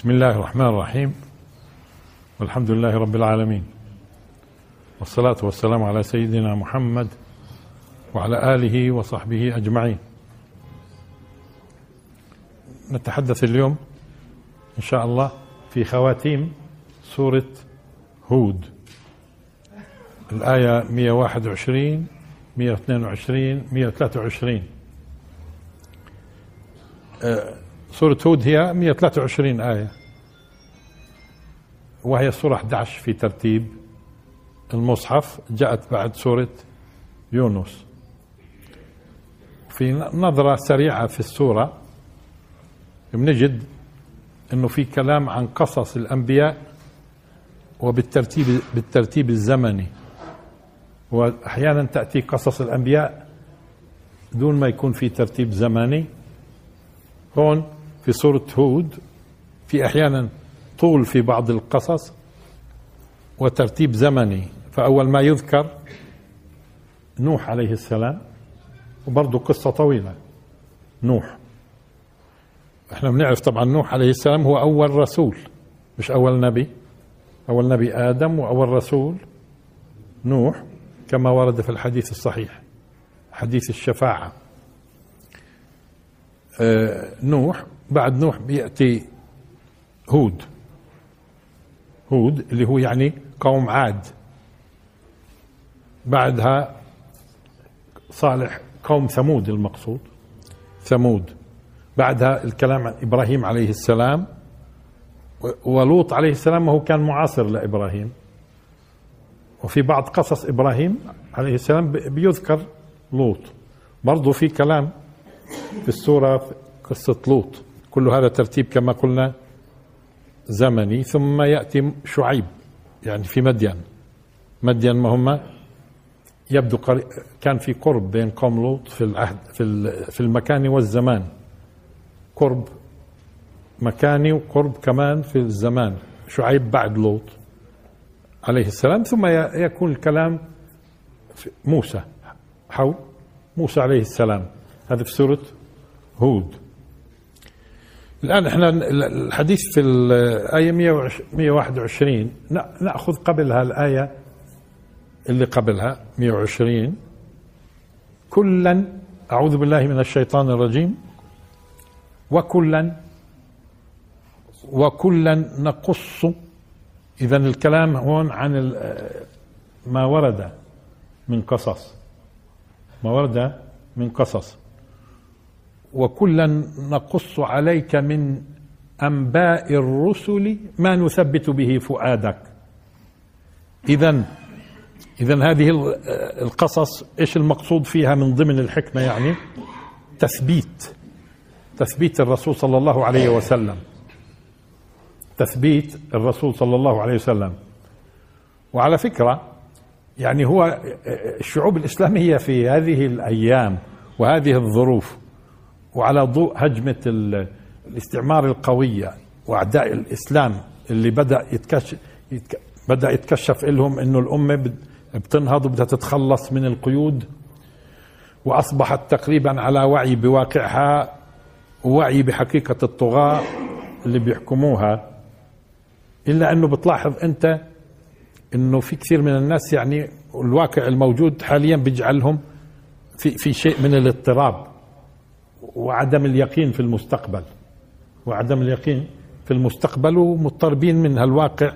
بسم الله الرحمن الرحيم والحمد لله رب العالمين والصلاة والسلام على سيدنا محمد وعلى آله وصحبه أجمعين نتحدث اليوم إن شاء الله في خواتيم سورة هود الآية 121 122 123 سورة هود هي 123 آية. وهي السورة 11 في ترتيب المصحف جاءت بعد سورة يونس. في نظرة سريعة في السورة. بنجد إنه في كلام عن قصص الأنبياء وبالترتيب بالترتيب الزمني. واحيانا تأتي قصص الأنبياء دون ما يكون في ترتيب زمني. هون في سورة هود في أحيانا طول في بعض القصص وترتيب زمني. فأول ما يذكر نوح عليه السلام وبرضه قصة طويلة نوح. إحنا بنعرف طبعا نوح عليه السلام هو أول رسول مش أول نبي. أول نبي آدم وأول رسول نوح كما ورد في الحديث الصحيح حديث الشفاعة. آه نوح بعد نوح بيأتي هود. هود اللي هو يعني قوم عاد. بعدها صالح قوم ثمود المقصود. ثمود. بعدها الكلام عن إبراهيم عليه السلام. ولوط عليه السلام هو كان معاصر لإبراهيم. وفي بعض قصص إبراهيم عليه السلام بيذكر لوط. برضه في كلام في السورة في قصة لوط. كل هذا ترتيب كما قلنا زمني ثم يأتي شعيب يعني في مدين. مدين ما هم؟ يبدو كان في قرب بين قوم لوط في العهد في في المكان والزمان. قرب مكاني وقرب كمان في الزمان. شعيب بعد لوط عليه السلام. ثم يكون الكلام في موسى حول موسى عليه السلام. هذا في سورة هود. الآن إحنا الحديث في الآية 121 نأخذ قبلها الآية اللي قبلها 120 كلا أعوذ بالله من الشيطان الرجيم. وكلا وكلا نقص إذا الكلام هون عن ما ورد من قصص. ما ورد من قصص. وكلا نقص عليك من أنباء الرسل ما نثبت به فؤادك. إذا إذا هذه القصص إيش المقصود فيها من ضمن الحكمة يعني؟ تثبيت تثبيت الرسول صلى الله عليه وسلم. تثبيت الرسول صلى الله عليه وسلم. وعلى فكرة يعني هو الشعوب الإسلامية في هذه الأيام وهذه الظروف وعلى ضوء هجمة الاستعمار القوية وأعداء الإسلام اللي بدأ يتكشف بدأ يتكشف لهم إنه الأمة بتنهض وبدها تتخلص من القيود وأصبحت تقريبا على وعي بواقعها ووعي بحقيقة الطغاة اللي بيحكموها. إلا أنه بتلاحظ أنت أنه في كثير من الناس يعني الواقع الموجود حاليا بيجعلهم في, في شيء من الاضطراب. وعدم اليقين في المستقبل. وعدم اليقين في المستقبل ومضطربين من هالواقع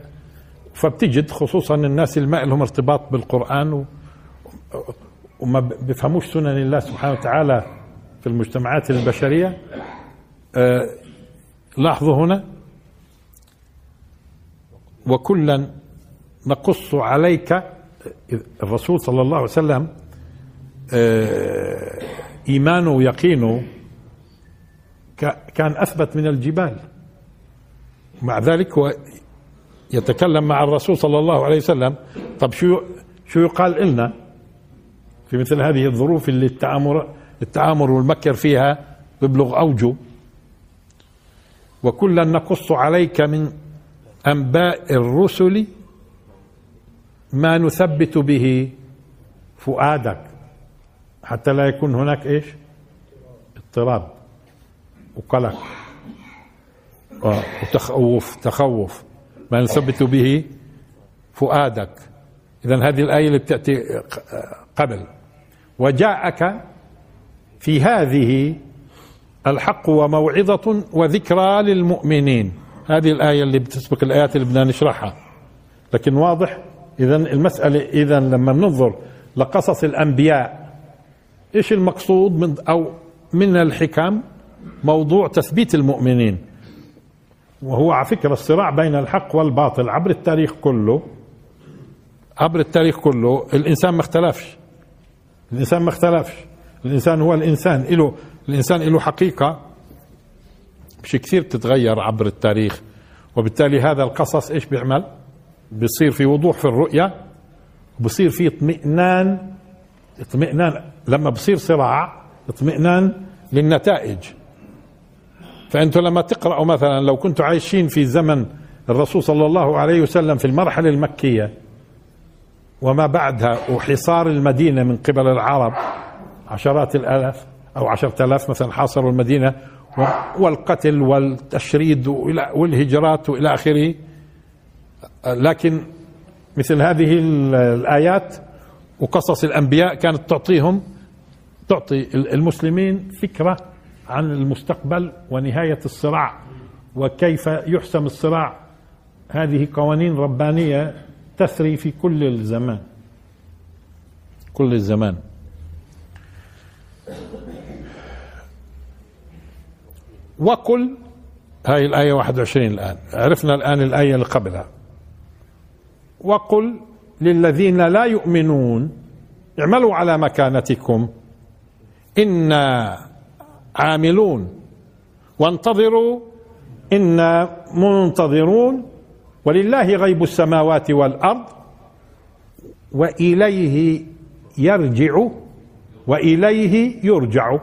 فبتجد خصوصا الناس اللي ما لهم ارتباط بالقرآن وما بيفهموش سنن الله سبحانه وتعالى في المجتمعات البشرية. آه لاحظوا هنا. وكلا نقص عليك الرسول صلى الله عليه وسلم آه إيمانه ويقينه كان أثبت من الجبال. مع ذلك هو يتكلم مع الرسول صلى الله عليه وسلم. طب شو شو يقال لنا في مثل هذه الظروف اللي التآمر التآمر والمكر فيها ببلغ أوجه. وكلا نقص عليك من أنباء الرسل ما نثبت به فؤادك. حتى لا يكون هناك إيش؟ اضطراب. وقلق. آه، وتخوف تخوف. ما نثبت به فؤادك. إذا هذه الآية اللي بتأتي قبل. وجاءك في هذه الحق وموعظة وذكرى للمؤمنين. هذه الآية اللي بتسبق الآيات اللي بدنا نشرحها. لكن واضح إذا المسألة إذا لما ننظر لقصص الأنبياء إيش المقصود من أو من الحكم؟ موضوع تثبيت المؤمنين. وهو على فكرة الصراع بين الحق والباطل عبر التاريخ كله. عبر التاريخ كله الإنسان ما اختلفش. الإنسان ما اختلفش. الإنسان هو الإنسان له الإنسان له حقيقة. مش كثير بتتغير عبر التاريخ. وبالتالي هذا القصص إيش بيعمل؟ بيصير في وضوح في الرؤية. بصير في اطمئنان. اطمئنان. لما بصير صراع اطمئنان للنتائج. فأنتم لما تقرأوا مثلا لو كنتم عايشين في زمن الرسول صلى الله عليه وسلم في المرحلة المكية وما بعدها وحصار المدينة من قبل العرب عشرات الآلاف أو عشرة آلاف مثلا حاصروا المدينة والقتل والتشريد والهجرات وإلى آخره. لكن مثل هذه الآيات وقصص الأنبياء كانت تعطيهم تعطي المسلمين فكرة عن المستقبل ونهاية الصراع وكيف يحسم الصراع. هذه قوانين ربانية تسري في كل الزمان. كل الزمان. وقل هاي الآية 21 الآن. عرفنا الآن الآية اللي قبلها. وقل للذين لا يؤمنون اعملوا على مكانتكم. إنا عاملون. وانتظروا إنا منتظرون ولله غيب السماوات والأرض وإليه يرجع وإليه يرجع.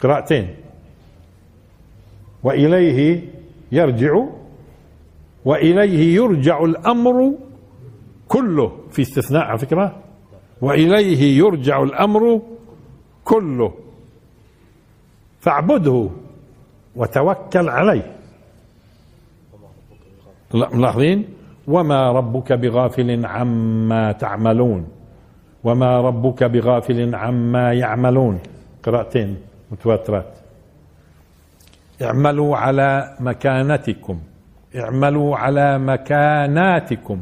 قراءتين. وإليه يرجع وإليه يرجع الأمر كله. في استثناء على فكرة. وإليه يرجع الأمر كله. فاعبده وتوكل عليه. ملاحظين؟ وما ربك بغافل عما تعملون. وما ربك بغافل عما يعملون. قراءتين متواترات. اعملوا على مكانتكم. اعملوا على مكاناتكم.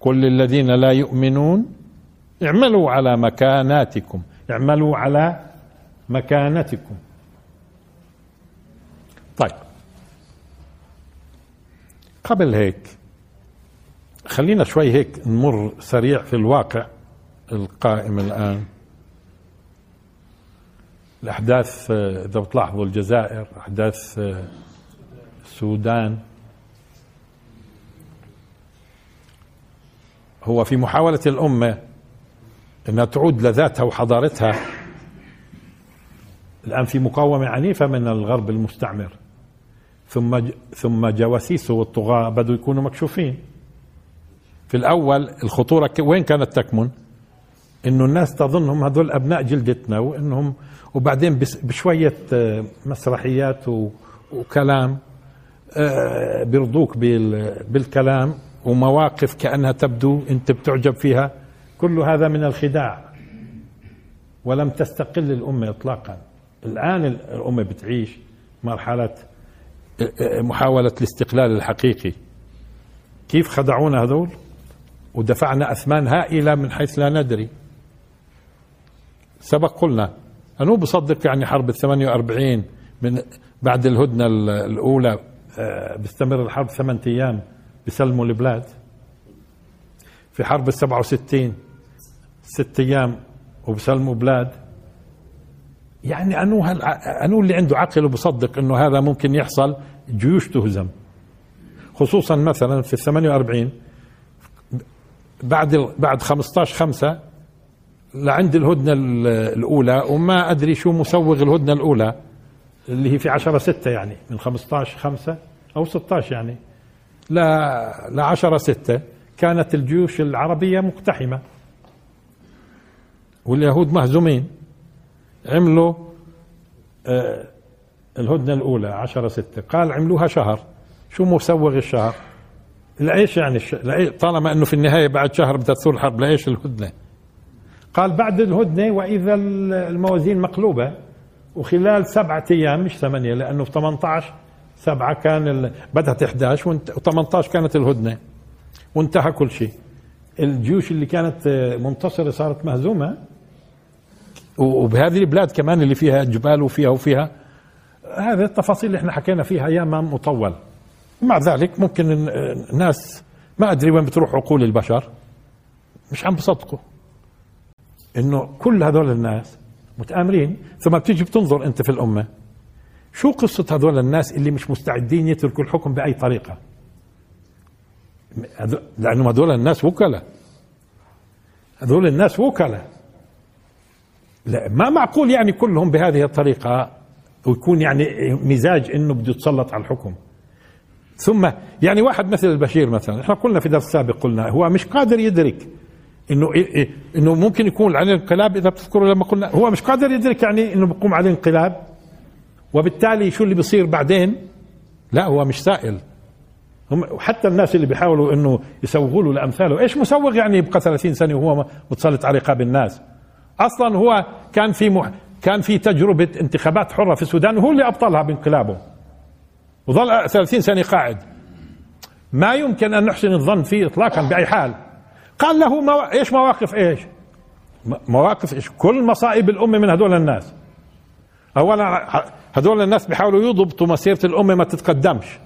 كل الذين لا يؤمنون اعملوا على مكاناتكم. اعملوا على مكانتكم. طيب. قبل هيك خلينا شوي هيك نمر سريع في الواقع القائم الآن. الأحداث إذا بتلاحظوا الجزائر أحداث السودان. هو في محاولة الأمة أنها تعود لذاتها وحضارتها. الآن في مقاومة عنيفة من الغرب المستعمر. ثم ثم جواسيسه والطغاة بدوا يكونوا مكشوفين. في الأول الخطورة وين كانت تكمن؟ إنه الناس تظنهم هذول أبناء جلدتنا وإنهم وبعدين بشوية آه، مسرحيات وكلام آه، بيرضوك بالكلام ومواقف كأنها تبدو أنت بتعجب فيها. كل هذا من الخداع. ولم تستقل الأمة اطلاقا. الآن الأمة بتعيش مرحلة آه، محاولة الاستقلال الحقيقي. كيف خدعونا هذول؟ ودفعنا أثمان هائلة من حيث لا ندري. سبق قلنا أنو بصدق يعني حرب ال 48 من بعد الهدنة الأولى آه، بيستمر الحرب ثمانية أيام بيسلموا البلاد. في حرب ال 67 ست أيام وبسلموا بلاد. يعني أنو هل أنو اللي عنده عقل وبصدق أنه هذا ممكن يحصل؟ جيوش تهزم. خصوصا مثلا في ال 48 بعد بعد 15 5 لعند الهدنة الأولى وما أدري شو مسوغ الهدنة الأولى اللي هي في عشرة ستة يعني من 15 خمسة أو 16 يعني لا لعشرة ستة كانت الجيوش العربية مقتحمة. واليهود مهزومين. عملوا آه، الهدنة الأولى عشرة ستة. قال عملوها شهر. شو مسوغ الشهر؟ لإيش يعني الش... لأي... طالما أنه في النهاية بعد شهر بدها تصير الحرب لإيش الهدنة؟ قال بعد الهدنة وإذا الموازين مقلوبة وخلال سبعة أيام مش ثمانية لأنه في 18 سبعة كان ال... بدأت 11 و18 كانت الهدنة. وانتهى كل شيء. الجيوش اللي كانت منتصرة صارت مهزومة. وبهذه البلاد كمان اللي فيها جبال وفيها وفيها هذه التفاصيل اللي إحنا حكينا فيها أيام مطول. ومع ذلك ممكن الناس ما أدري وين بتروح عقول البشر مش عم بصدقوا. إنه كل هذول الناس متآمرين ثم بتيجي بتنظر أنت في الأمة شو قصة هذول الناس اللي مش مستعدين يتركوا الحكم بأي طريقة؟ لأنه هذول الناس وكلاء. هذول الناس وكلاء. لا ما معقول يعني كلهم بهذه الطريقة ويكون يعني مزاج إنه بده يتسلط على الحكم؟ ثم يعني واحد مثل البشير مثلا إحنا قلنا في درس سابق قلنا هو مش قادر يدرك إنه إنه ممكن يكون عليه انقلاب إذا بتذكروا لما قلنا هو مش قادر يدرك يعني إنه بقوم عليه انقلاب؟ وبالتالي شو اللي بيصير بعدين؟ لا هو مش سائل. هم حتى الناس اللي بيحاولوا إنه يسوغوا له لأمثاله إيش مسوغ يعني يبقى 30 سنة وهو متسلط على رقاب الناس؟ أصلا هو كان في مح... كان في تجربة انتخابات حرة في السودان وهو اللي أبطلها بانقلابه وظل 30 سنة قاعد ما يمكن أن نحسن الظن فيه اطلاقا بأي حال. قال له مو... إيش مواقف إيش؟ مواقف إيش؟ كل مصائب الأمة من هذول الناس. اولا هذول الناس بيحاولوا يضبطوا مسيرة الأمة ما تتقدمش.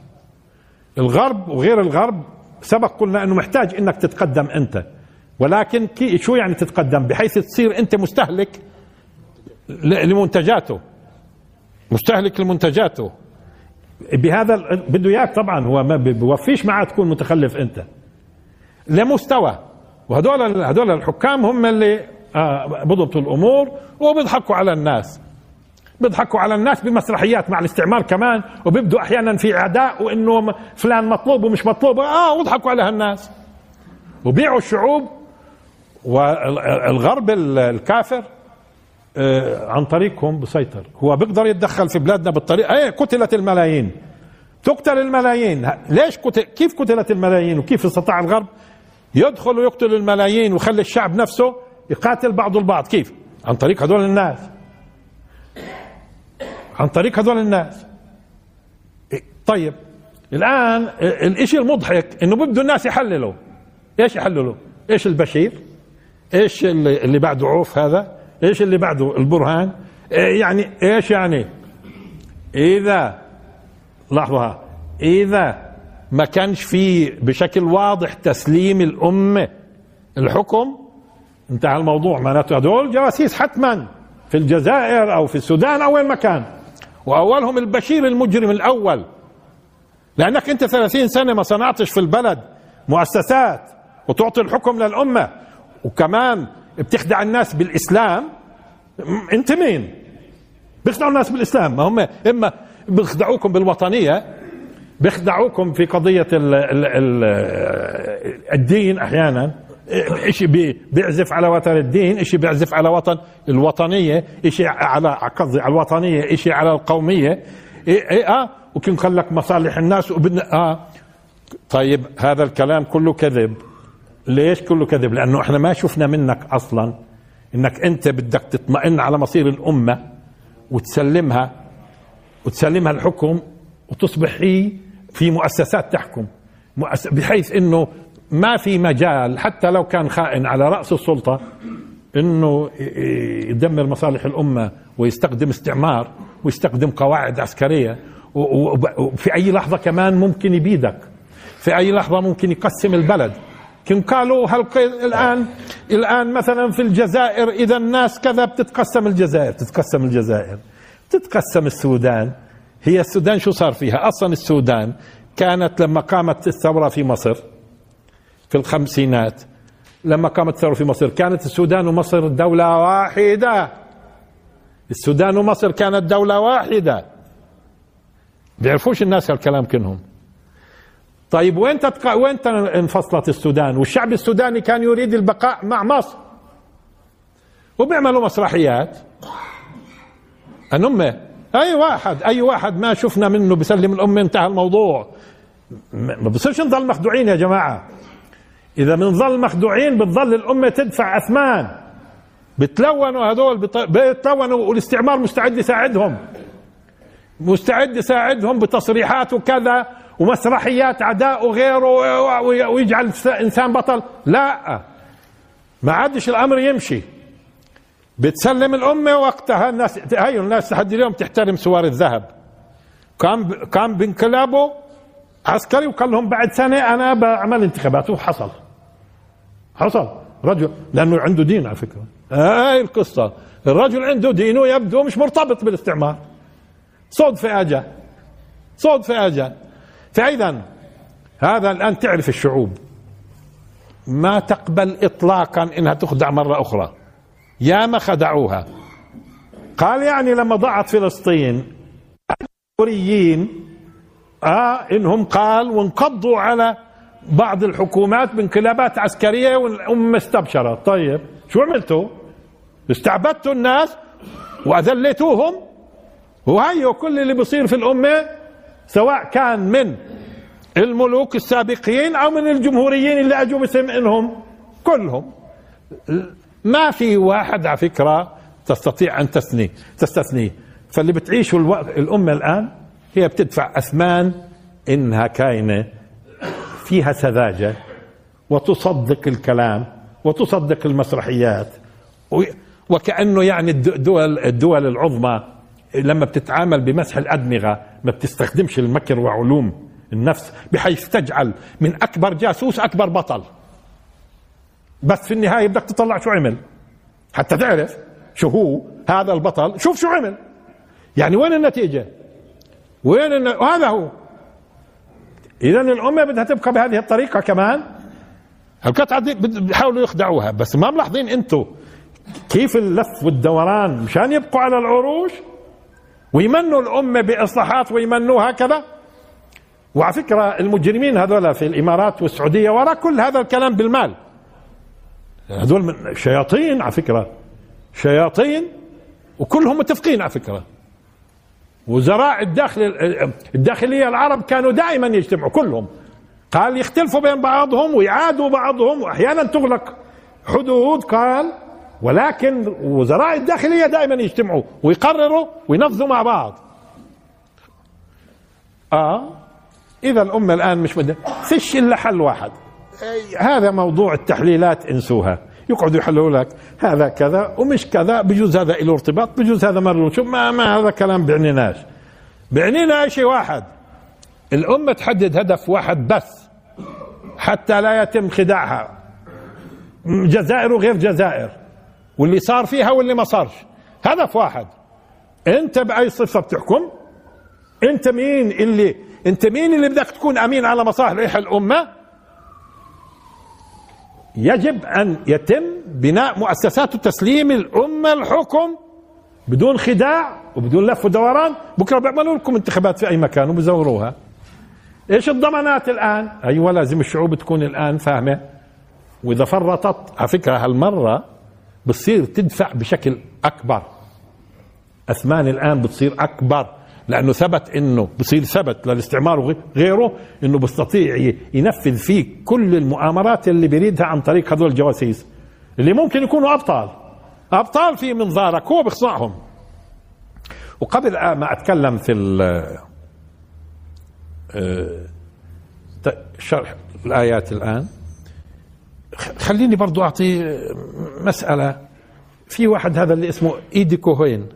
الغرب وغير الغرب سبق قلنا إنه محتاج إنك تتقدم أنت. ولكن كي شو يعني تتقدم؟ بحيث تصير أنت مستهلك لمنتجاته. مستهلك لمنتجاته. بهذا بده إياك طبعا هو ما بوفيش معاه تكون متخلف أنت. لمستوى. وهدول هدول الحكام هم اللي آه بضبطوا الأمور وبيضحكوا على الناس. بيضحكوا على الناس بمسرحيات مع الاستعمار كمان وبيبدوا أحيانا في إعداء وإنه فلان مطلوب ومش مطلوب. آه وضحكوا على هالناس. وبيعوا الشعوب والغرب الكافر آه، عن طريقهم بسيطر. هو بيقدر يتدخل في بلادنا بالطريقة إيه قتلت الملايين. تقتل الملايين. ليش قتل كيف قتلت الملايين؟ وكيف استطاع الغرب يدخل ويقتل الملايين ويخلي الشعب نفسه يقاتل بعضه البعض؟ كيف؟ عن طريق هذول الناس. عن طريق هذول الناس. طيب الآن الإشي المضحك إنه بده الناس يحللوا. إيش يحللوا؟ إيش البشير؟ إيش اللي, اللي بعده عوف هذا؟ إيش اللي بعده البرهان؟ إيه يعني إيش يعني؟ إذا لاحظوا إذا ما كانش في بشكل واضح تسليم الأمة الحكم انتهى الموضوع. معناته هذول جواسيس حتما في الجزائر أو في السودان أو وين ما كان. وأولهم البشير المجرم الأول. لأنك أنت 30 سنة ما صنعتش في البلد مؤسسات وتعطي الحكم للأمة. وكمان بتخدع الناس بالإسلام انت مين؟ بيخدعوا الناس بالإسلام. ما هم إما بيخدعوكم بالوطنية بيخدعوكم في قضية ال ال ال الدين أحيانا شيء بيعزف على وتر الدين شيء بيعزف على وطن الوطنية شيء على قصدي على الوطنية شيء على القومية. إيه إيه آه وكن خلك مصالح الناس وبدنا آه. طيب هذا الكلام كله كذب. ليش كله كذب؟ لأنه إحنا ما شفنا منك أصلا إنك أنت بدك تطمئن على مصير الأمة وتسلمها وتسلمها الحكم وتصبح هي في مؤسسات تحكم بحيث إنه ما في مجال حتى لو كان خائن على رأس السلطة إنه يدمر مصالح الأمة ويستخدم استعمار ويستخدم قواعد عسكرية وفي أي لحظة كمان ممكن يبيدك في أي لحظة ممكن يقسم البلد. كن قالوا هل الان الآن مثلا في الجزائر إذا الناس كذا بتتقسم الجزائر. تتقسم الجزائر. تتقسم السودان. هي السودان شو صار فيها؟ أصلا السودان كانت لما قامت الثورة في مصر في الخمسينات لما قامت الثورة في مصر كانت السودان ومصر دولة واحدة. السودان ومصر كانت دولة واحدة. بيعرفوش الناس هالكلام كنهم طيب وين تتق... وين انفصلت السودان؟ والشعب السوداني كان يريد البقاء مع مصر. وبيعملوا مسرحيات. هم أي واحد أي واحد ما شفنا منه بسلم الأمة انتهى الموضوع. ما بصيرش نضل مخدوعين يا جماعة. إذا بنظل مخدوعين بتظل الأمة تدفع أثمان. بتلونوا هذول بتلونوا والاستعمار مستعد يساعدهم. مستعد يساعدهم بتصريحات وكذا. ومسرحيات عداء وغيره ويجعل انسان بطل. لا. ما عادش الأمر يمشي. بتسلم الأمة وقتها الناس هي الناس لحد اليوم تحترم سوار الذهب. كان كان بانقلابه عسكري وقال لهم بعد سنة أنا بعمل انتخابات. وحصل. حصل. رجل لأنه عنده دين على فكرة. هاي القصة. الرجل عنده دين ويبدو مش مرتبط بالاستعمار. صدفه اجى صدفه اجى فإذا هذا الآن تعرف الشعوب. ما تقبل اطلاقا إنها تخدع مرة أخرى. يا ما خدعوها. قال يعني لما ضاعت فلسطين السوريين آه إنهم قال وانقضوا على بعض الحكومات بانقلابات عسكرية والأمة استبشرت. طيب شو عملتوا؟ استعبدتوا الناس واذليتوهم وهيو كل اللي بصير في الأمة؟ سواء كان من الملوك السابقين أو من الجمهوريين اللي أجوا باسم انهم كلهم. ما في واحد على فكرة تستطيع أن تثني تستثنيه فاللي بتعيشه الأمة الآن هي بتدفع أثمان إنها كاينة فيها سذاجة وتصدق الكلام وتصدق المسرحيات وكأنه يعني الدول الدول العظمى لما بتتعامل بمسح الأدمغة ما بتستخدمش المكر وعلوم النفس بحيث تجعل من أكبر جاسوس أكبر بطل. بس في النهاية بدك تطلع شو عمل؟ حتى تعرف شو هو هذا البطل. شوف شو عمل. يعني وين النتيجة؟ وين الن... وهذا هو. اذا الأمة بدها تبقى بهذه الطريقة كمان. القطعة دي بيحاولوا يخدعوها. بس ما ملاحظين أنتم كيف اللف والدوران مشان يبقوا على العروش؟ ويمنوا الأمة بإصلاحات ويمنوا هكذا. وعلى فكرة المجرمين هذول في الإمارات والسعودية وراء كل هذا الكلام بالمال. هذول من شياطين على فكرة. شياطين وكلهم متفقين على فكرة. وزراء الداخل الداخلية العرب كانوا دائما يجتمعوا كلهم. قال يختلفوا بين بعضهم ويعادوا بعضهم واحيانا تغلق حدود. قال ولكن وزراء الداخلية دائما يجتمعوا ويقرروا وينفذوا مع بعض. آه. اذا الامه الآن مش بدها فيش إلا حل واحد. هذا موضوع التحليلات انسوها. يقعدوا يحلوا لك هذا كذا ومش كذا بجوز هذا له ارتباط بجوز هذا مر شو ما, ما هذا كلام بعنيناش بعنينا شيء واحد. الأمة تحدد هدف واحد بس حتى لا يتم خداعها. جزائر وغير جزائر. واللي صار فيها واللي ما صارش. هدف واحد. انت بأي صفة بتحكم؟ انت مين اللي انت مين اللي بدك تكون أمين على مصالح الأمة؟ يجب أن يتم بناء مؤسسات وتسليم الأمة الحكم بدون خداع وبدون لف ودوران. بكرة بيعملوا لكم انتخابات في أي مكان وبزوروها. إيش الضمانات الآن؟ أيوه لازم الشعوب تكون الآن فاهمة. وإذا فرطت على فكرة هالمرة بتصير تدفع بشكل أكبر. أثمان الآن بتصير أكبر لأنه ثبت إنه بصير ثبت للاستعمار وغيره إنه بيستطيع ينفذ فيه كل المؤامرات اللي بيريدها عن طريق هذول الجواسيس اللي ممكن يكونوا أبطال. أبطال في منظارك هو بيخصعهم وقبل ما أتكلم في آه، شرح الآيات الآن خليني برضو أعطي مسألة. في واحد هذا اللي اسمه إيدي كوهين.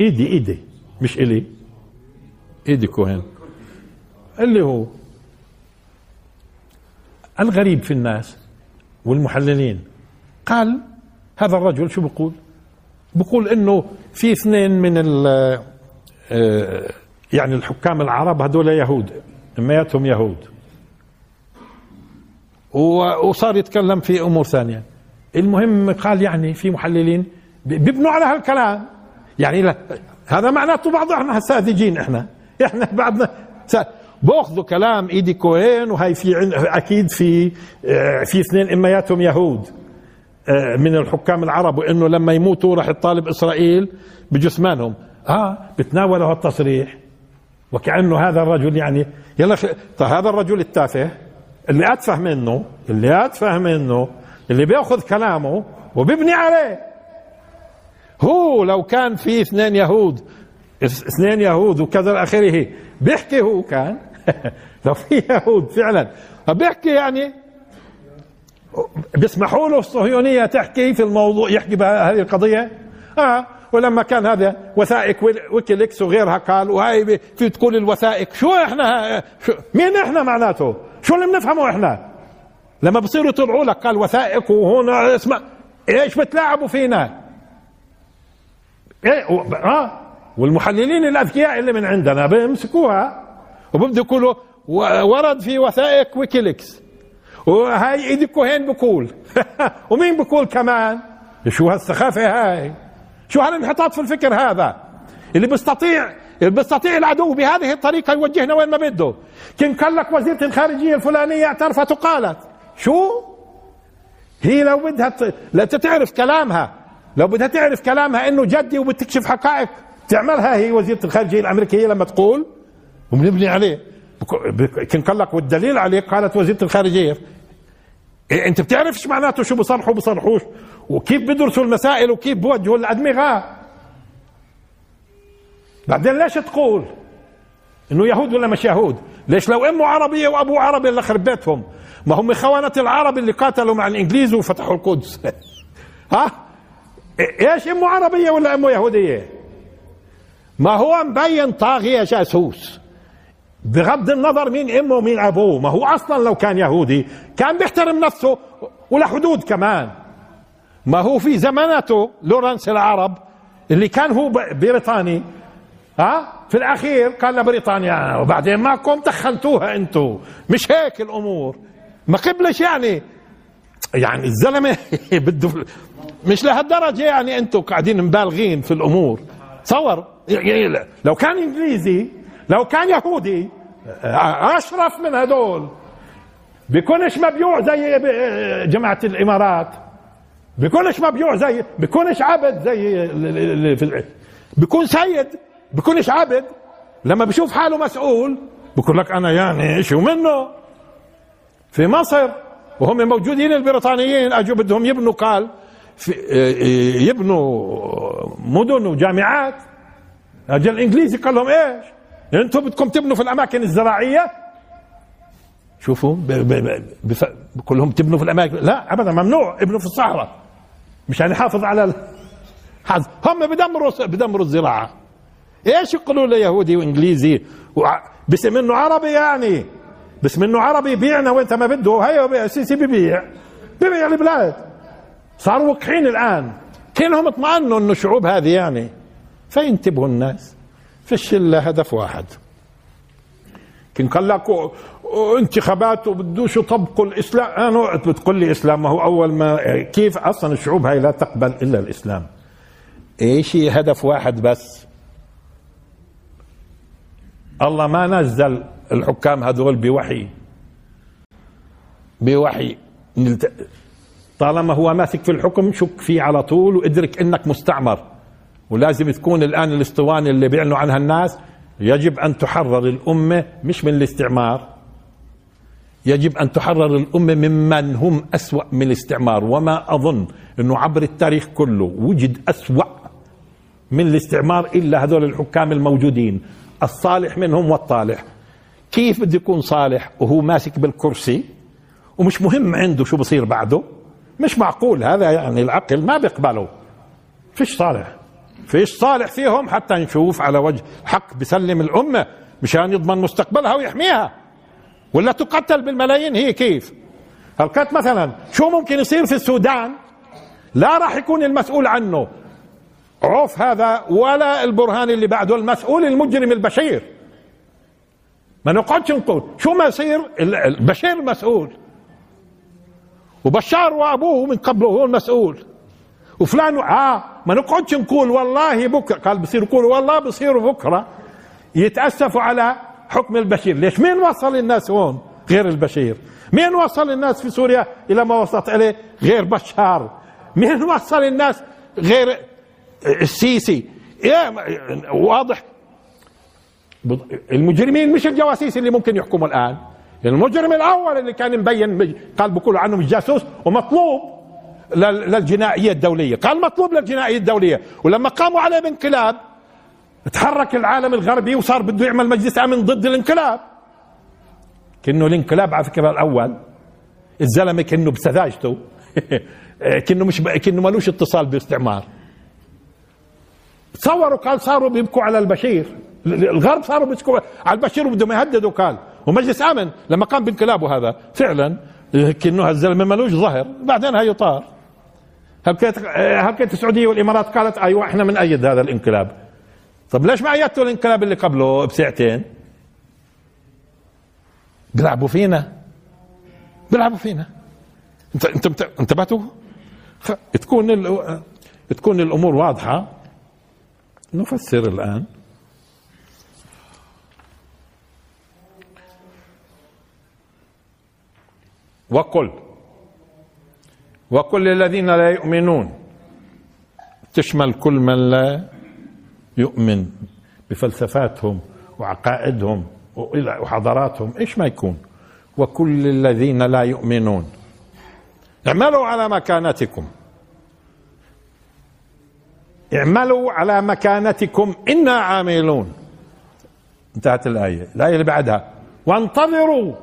إيدي إيدي. مش إلي. إيدي كوهين. اللي هو الغريب في الناس والمحللين. قال هذا الرجل شو بقول؟ بقول إنه في اثنين من ال آه، يعني الحكام العرب هذول يهود اثنيناتهم يهود. وصار يتكلم في أمور ثانية. المهم قال يعني في محللين بيبنوا على هالكلام. يعني لا هذا معناته بعض إحنا ساذجين إحنا. إحنا بعضنا بأخذوا كلام إيدي كوين وهي في أكيد في آه، في اثنين امياتهم يهود آه، من الحكام العرب وإنه لما يموتوا راح يطالب إسرائيل بجثمانهم. آه بتناوله التصريح. وكأنه هذا الرجل يعني يلا طيب هذا الرجل التافه. اللي أتفه منه اللي أتفه منه اللي بيأخذ كلامه وبيبني عليه. هو لو كان في اثنين يهود اثنين يهود وكذا آخره بيحكي هو كان؟ لو في يهود فعلا. بيحكي يعني بيسمحوا له الصهيونية تحكي في الموضوع يحكي بهذه القضية؟ آه ولما كان هذا وثائق ويكيليكس وغيرها قال وهي في تقول الوثائق شو إحنا شو مين إحنا معناته؟ شو اللي بنفهمه إحنا؟ لما بصيروا يطلعوا لك قال وثائق وهون اسمع إيش بتلاعبوا فينا؟ إيه آه والمحللين الأذكياء اللي من عندنا بيمسكوها وببدوا يقولوا ورد في وثائق ويكيليكس. وهاي إيدي كوهين بقول ومين بقول كمان؟ شو هالسخافة هاي؟ شو هالانحطاط في الفكر هذا؟ اللي بيستطيع بيستطيع العدو بهذه الطريقة يوجهنا وين ما بده. كان قال لك وزيرة الخارجية الفلانية اعترفت وقالت. شو؟ هي لو بدها لا تعرف كلامها. لو بدها تعرف كلامها انه جدي وبتكشف حقائق تعملها هي وزيرة الخارجية الأمريكية لما تقول. وبنبني عليه. كان قال لك والدليل عليه قالت وزيرة الخارجية. إيه انت بتعرف إيش معناته شو بصرحوا بصرحوش وكيف بدرسوا المسائل وكيف بوجهوا الادمغه بعدين ليش تقول إنه يهود ولا مش يهود؟ ليش لو أمه عربية وأبوه عربي اللي خرب بيتهم ما هم خوانة العرب اللي قاتلوا مع الإنجليز وفتحوا القدس. ها؟ إيش أمه عربية ولا أمه يهودية؟ ما هو مبين طاغية جاسوس. بغض النظر مين أمه ومين أبوه. ما هو أصلا لو كان يهودي كان بيحترم نفسه ولحدود كمان. ما هو في زمانته لورنس العرب اللي كان هو بريطاني ها؟ في الأخير قال لبريطانيا وبعدين معكم دخلتوها أنتم مش هيك الأمور؟ ما قبلش يعني. يعني الزلمة بده مش لهالدرجة يعني أنتم قاعدين مبالغين في الأمور. تصور. لو كان إنجليزي لو كان يهودي أشرف من هدول. بيكونش مبيوع زي جماعة الإمارات. بيكونش مبيوع زي بيكونش عبد زي بيكون سيد. بيكونش عبد لما بشوف حاله مسؤول بقول لك أنا يعني شو منه في مصر وهم موجودين البريطانيين اجوا بدهم يبنوا قال في يبنوا مدن وجامعات. اجى الإنجليزي قال لهم إيش؟ أنتم بدكم تبنوا في الأماكن الزراعية؟ شوفوا بقول لهم تبنوا في الأماكن. لا ابدا ممنوع ابنوا في الصحراء. مشان يحافظ على الحظ هم بدمروا بدمروا الزراعة. إيش يقولوا له يهودي وانجليزي باسم انه عربي يعني. باسم انه عربي يبيعنا وانت ما بده. هيا السيسي ببيع ببيع البلاد. صاروا وقحين الآن. كانهم اطمأنوا إنه الشعوب هذه يعني. فينتبهوا الناس. فيش الا هدف واحد. كان قال لك انتخابات وبدوش يطبقوا الإسلام. أنا بتقول لي إسلام. ما هو أول ما كيف أصلا الشعوب هاي لا تقبل إلا الإسلام. إيش هدف واحد بس؟ الله ما نزل الحكام هذول بوحي. بوحي. طالما هو ماسك في الحكم شك فيه على طول وادرك إنك مستعمر. ولازم تكون الآن الاسطوانه اللي بيعلنوا عنها الناس. يجب أن تحرر الأمة مش من الاستعمار. يجب أن تحرر الأمة ممن هم أسوأ من الاستعمار. وما أظن إنه عبر التاريخ كله وجد أسوأ من الاستعمار إلا هذول الحكام الموجودين. الصالح منهم والطالح. كيف بده يكون صالح وهو ماسك بالكرسي؟ ومش مهم عنده شو بصير بعده. مش معقول هذا يعني العقل ما بيقبله. فيش صالح. فيش صالح فيهم حتى نشوف على وجه حق بسلم الأمة مشان يضمن مستقبلها ويحميها. ولا تقتل بالملايين هي كيف؟ هلقت مثلا شو ممكن يصير في السودان؟ لا راح يكون المسؤول عنه. عوف هذا ولا البرهان اللي بعده المسؤول المجرم البشير. ما نقعدش نقول شو ما يصير؟ البشير مسؤول. وبشار وأبوه من قبله هو المسؤول. وفلان آه ما نقعدش نقول والله بكرة قال بصير يقول والله بصير بكرة يتأسفوا على حكم البشير. ليش؟ مين وصل الناس هون غير البشير؟ مين وصل الناس في سوريا إلى ما وصلت إليه؟ غير بشار. مين وصل الناس غير السيسي إيه واضح. المجرمين مش الجواسيس اللي ممكن يحكموا الآن. المجرم الأول اللي كان مبين قال بقولوا عنه جاسوس ومطلوب للجنائية الدولية. قال مطلوب للجنائية الدولية. ولما قاموا عليه بانقلاب تحرك العالم الغربي وصار بده يعمل مجلس أمن ضد الانقلاب. كأنه الانقلاب على فكرة الأول. الزلمة كأنه بسذاجته. كأنه مش كأنه ملوش اتصال باستعمار. تصوروا قال صاروا بيبكوا على البشير. الغرب صاروا بيبكوا على البشير وبدهم يهددوا قال. ومجلس آمن لما قام بانقلابه هذا. فعلا كأنه هالزلمه ملوش ظهر بعدين هي طار هبكت السعودية والإمارات قالت أيوه إحنا من أيد هذا الانقلاب. طب ليش ما أيدتوا الانقلاب اللي قبله بساعتين؟ بيلعبوا فينا. بيلعبوا فينا. انت انت انتبهتوا؟ تكون تكون الأمور واضحة. نفسر الآن. وقل. وقل للذين لا يؤمنون. تشمل كل من لا يؤمن بفلسفاتهم وعقائدهم وحضاراتهم إيش ما يكون؟ وكل الذين لا يؤمنون. اعملوا على مكانتكم. اعملوا على مكانتكم إنا عاملون. انتهت الآية. الآية اللي بعدها وانتظروا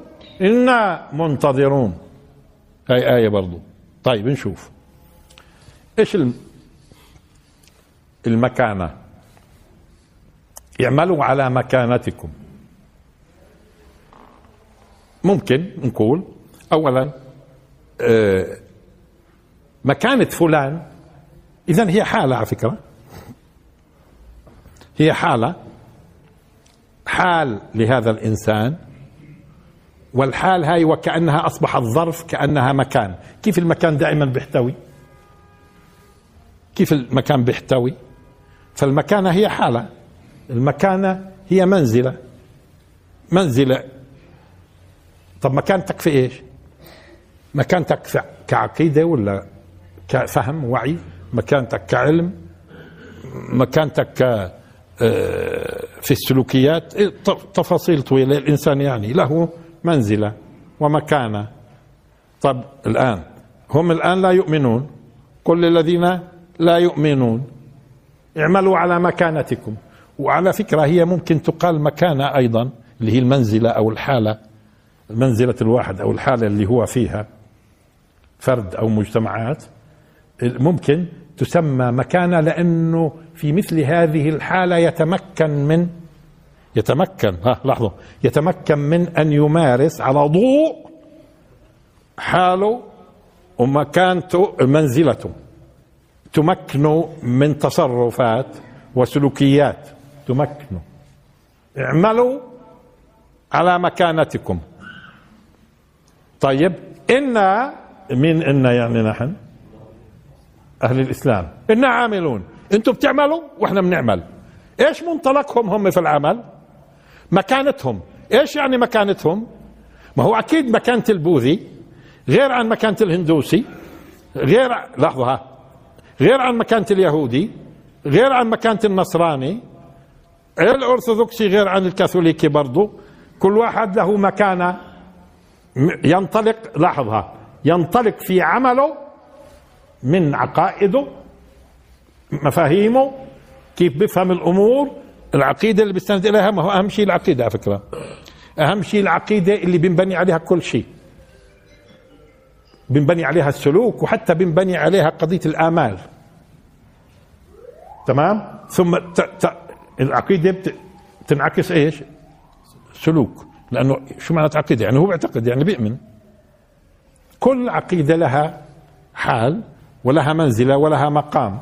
إنا منتظرون. هاي آية برضو. طيب نشوف. إيش المكانة؟ اعملوا على مكانتكم. ممكن نقول اولا آه، مكانة فلان اذا هي حالة على فكرة. هي حالة. حال لهذا الإنسان. والحال هاي وكأنها أصبحت ظرف كأنها مكان. كيف المكان دائما بيحتوي؟ كيف المكان بيحتوي؟ فالمكانة هي حالة. المكانة هي منزلة. منزلة. طب مكانتك في إيش؟ مكانتك كعقيدة ولا كفهم وعي؟ مكانتك كعلم مكانتك آه، في السلوكيات. إيه، تفاصيل طويلة. الإنسان يعني له منزلة ومكانة. طب الآن هم الآن لا يؤمنون. كل الذين لا يؤمنون. اعملوا على مكانتكم. وعلى فكرة هي ممكن تقال مكانة أيضا اللي هي المنزلة أو الحالة منزلة الواحد أو الحالة اللي هو فيها فرد أو مجتمعات. ممكن تسمى مكانة لأنه في مثل هذه الحالة يتمكن من يتمكن ها لحظة يتمكن من أن يمارس على ضوء حاله ومكانته منزلته. تمكنه من تصرفات وسلوكيات. تمكنوا اعملوا على مكانتكم. طيب إنا مين إنا يعني نحن؟ أهل الإسلام. إنا عاملون. أنتم بتعملوا وإحنا بنعمل. إيش منطلقهم هم في العمل؟ مكانتهم. إيش يعني مكانتهم؟ ما هو أكيد مكانة البوذي غير عن مكانة الهندوسي غير لحظة غير عن مكانة اليهودي غير عن مكانة النصراني. الأرثوذكسي غير عن الكاثوليكي برضو. كل واحد له مكانة. ينطلق لاحظها ينطلق في عمله من عقائده مفاهيمه كيف بيفهم الأمور العقيدة اللي بيستند إليها ما هو أهم شيء العقيدة على فكرة. أهم شيء العقيدة اللي بنبني عليها كل شيء. بنبني عليها السلوك وحتى بنبني عليها قضية الآمال. تمام؟ ثم ت... ت... العقيدة بت... تنعكس إيش؟ سلوك. لأنه شو معنى عقيدة؟ يعني هو بيعتقد يعني بيؤمن. كل عقيدة لها حال. ولها منزلة ولها مقام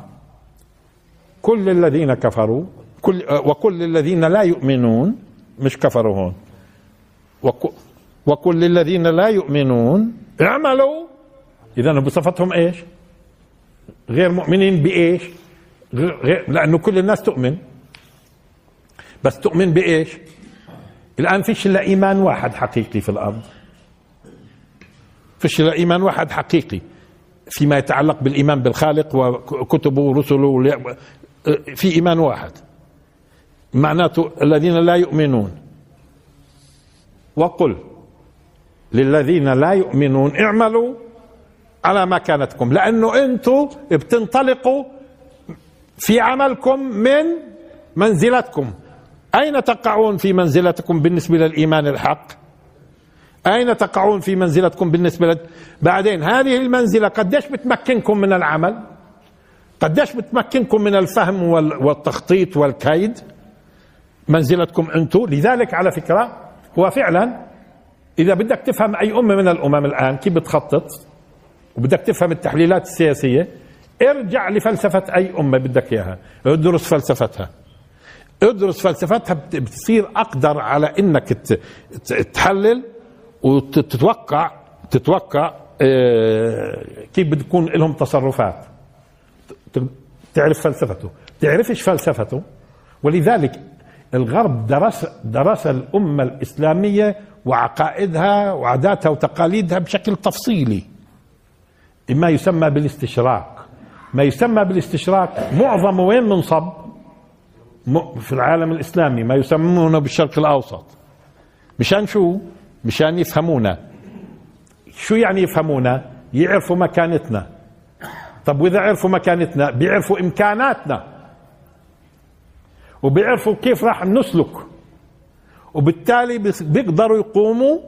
كل الذين كفروا كل وكل الذين لا يؤمنون مش كفروا هون وكل الذين لا يؤمنون اعملوا إذا بصفتهم إيش؟ غير مؤمنين بإيش؟ غير لأنه كل الناس تؤمن بس تؤمن بإيش؟ الآن فيش إلا إيمان واحد حقيقي في الأرض فيش إلا إيمان واحد حقيقي فيما يتعلق بالإيمان بالخالق وكتبه ورسله في إيمان واحد. معناته الذين لا يؤمنون. وقل للذين لا يؤمنون اعملوا على مكانتكم لأنه أنتم بتنطلقوا في عملكم من منزلتكم. أين تقعون في منزلتكم بالنسبة للإيمان الحق؟ أين تقعون في منزلتكم بالنسبة لد... بعدين؟ هذه المنزلة قديش بتمكنكم من العمل؟ قديش بتمكنكم من الفهم والتخطيط والكيد؟ منزلتكم أنتم لذلك على فكرة هو فعلا إذا بدك تفهم أي أمة من الأمم الآن كيف بتخطط؟ وبدك تفهم التحليلات السياسية ارجع لفلسفة أي أمة بدك إياها. ادرس فلسفتها. ادرس فلسفتها بتصير أقدر على إنك تحلل وتتوقع تتوقع آه، كيف بتكون لهم تصرفات. تعرف فلسفته. تعرفش فلسفته؟ ولذلك الغرب درس درس الأمة الإسلامية وعقائدها وعاداتها وتقاليدها بشكل تفصيلي. ما يسمى بالاستشراق. ما يسمى بالاستشراق معظمه وين منصب؟ في العالم الإسلامي. ما يسمونه بالشرق الأوسط. مشان شو؟ مشان يفهمونا. شو يعني يفهمونا؟ يعرفوا مكانتنا. طب وإذا عرفوا مكانتنا بيعرفوا إمكاناتنا. وبيعرفوا كيف راح نسلك. وبالتالي بيقدروا يقوموا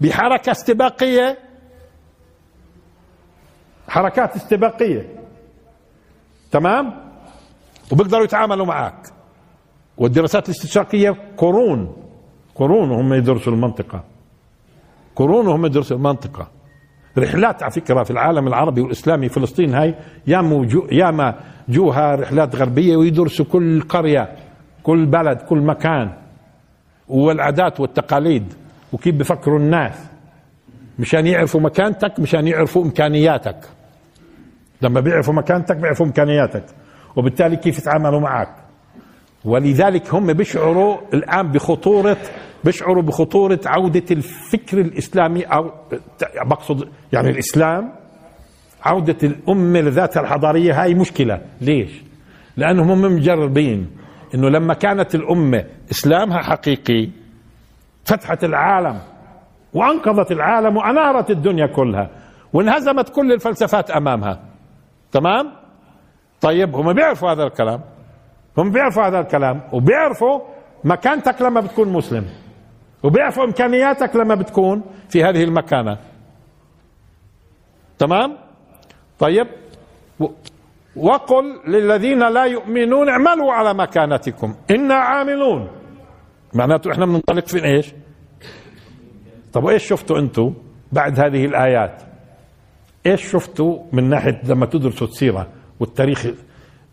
بحركة استباقية. حركات استباقية. تمام؟ وبيقدروا يتعاملوا معك والدراسات الاستشراقية قرون. قرون هم يدرسوا المنطقة. قرون وهم يدرسوا المنطقة. رحلات على فكرة في العالم العربي والإسلامي فلسطين هاي ياما جو ياما جوها رحلات غربية ويدرسوا كل قرية كل بلد كل مكان والعادات والتقاليد وكيف بفكروا الناس. مشان يعرفوا مكانتك مشان يعرفوا إمكانياتك. لما بيعرفوا مكانتك بيعرفوا إمكانياتك. وبالتالي كيف يتعاملوا معك. ولذلك هم بيشعروا الآن بخطورة بيشعروا بخطورة عودة الفكر الإسلامي أو بقصد يعني الإسلام عودة الأمة لذاتها الحضارية هاي مشكلة. ليش؟ لأنهم هم مجربين أنه لما كانت الأمة إسلامها حقيقي فتحت العالم وأنقذت العالم وأنارت الدنيا كلها وانهزمت كل الفلسفات أمامها. تمام؟ طيب هم بيعرفوا هذا الكلام. هم بيعرفوا هذا الكلام وبيعرفوا مكانتك لما بتكون مسلم. وبيعرفوا إمكانياتك لما بتكون في هذه المكانة. تمام؟ طيب. وقل للذين لا يؤمنون اعملوا على مكانتكم. إنا عاملون. معناته إحنا بننطلق في إيش؟ طب إيش شفتوا أنتم بعد هذه الآيات؟ إيش شفتوا من ناحية لما تدرسوا السيرة والتاريخ؟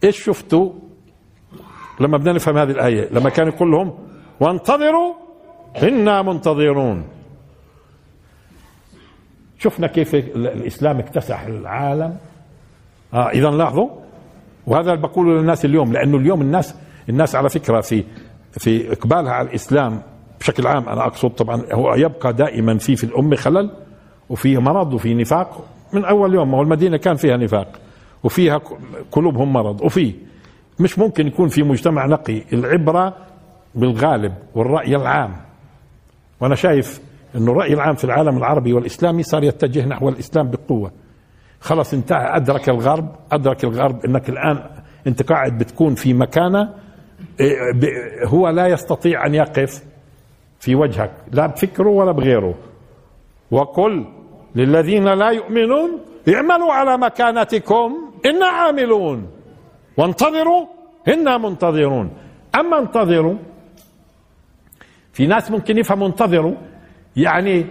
إيش شفتوا لما بدنا نفهم هذه الآية؟ لما كان يقول لهم وانتظروا إنا منتظرون. شفنا كيف الإسلام اكتسح العالم. آه إذا لاحظوا وهذا اللي بقوله للناس اليوم لأنه اليوم الناس الناس على فكرة في في إقبالها على الإسلام بشكل عام أنا أقصد طبعا هو يبقى دائما في في الأمة خلل وفي مرض وفي نفاق. من أول يوم ما هو المدينة كان فيها نفاق وفيها قلوبهم مرض وفي مش ممكن يكون في مجتمع نقي. العبرة بالغالب والرأي العام. وأنا شايف إنه الرأي العام في العالم العربي والإسلامي صار يتجه نحو الإسلام بقوة. خلص انتهى أدرك الغرب أدرك الغرب إنك الآن أنت قاعد بتكون في مكانة إيه، هو لا يستطيع أن يقف في وجهك لا بفكره ولا بغيره. وقل للذين لا يؤمنون اعملوا على مكانتكم إنا عاملون. وانتظروا إنا منتظرون. أما انتظروا في ناس ممكن يفهموا انتظروا يعني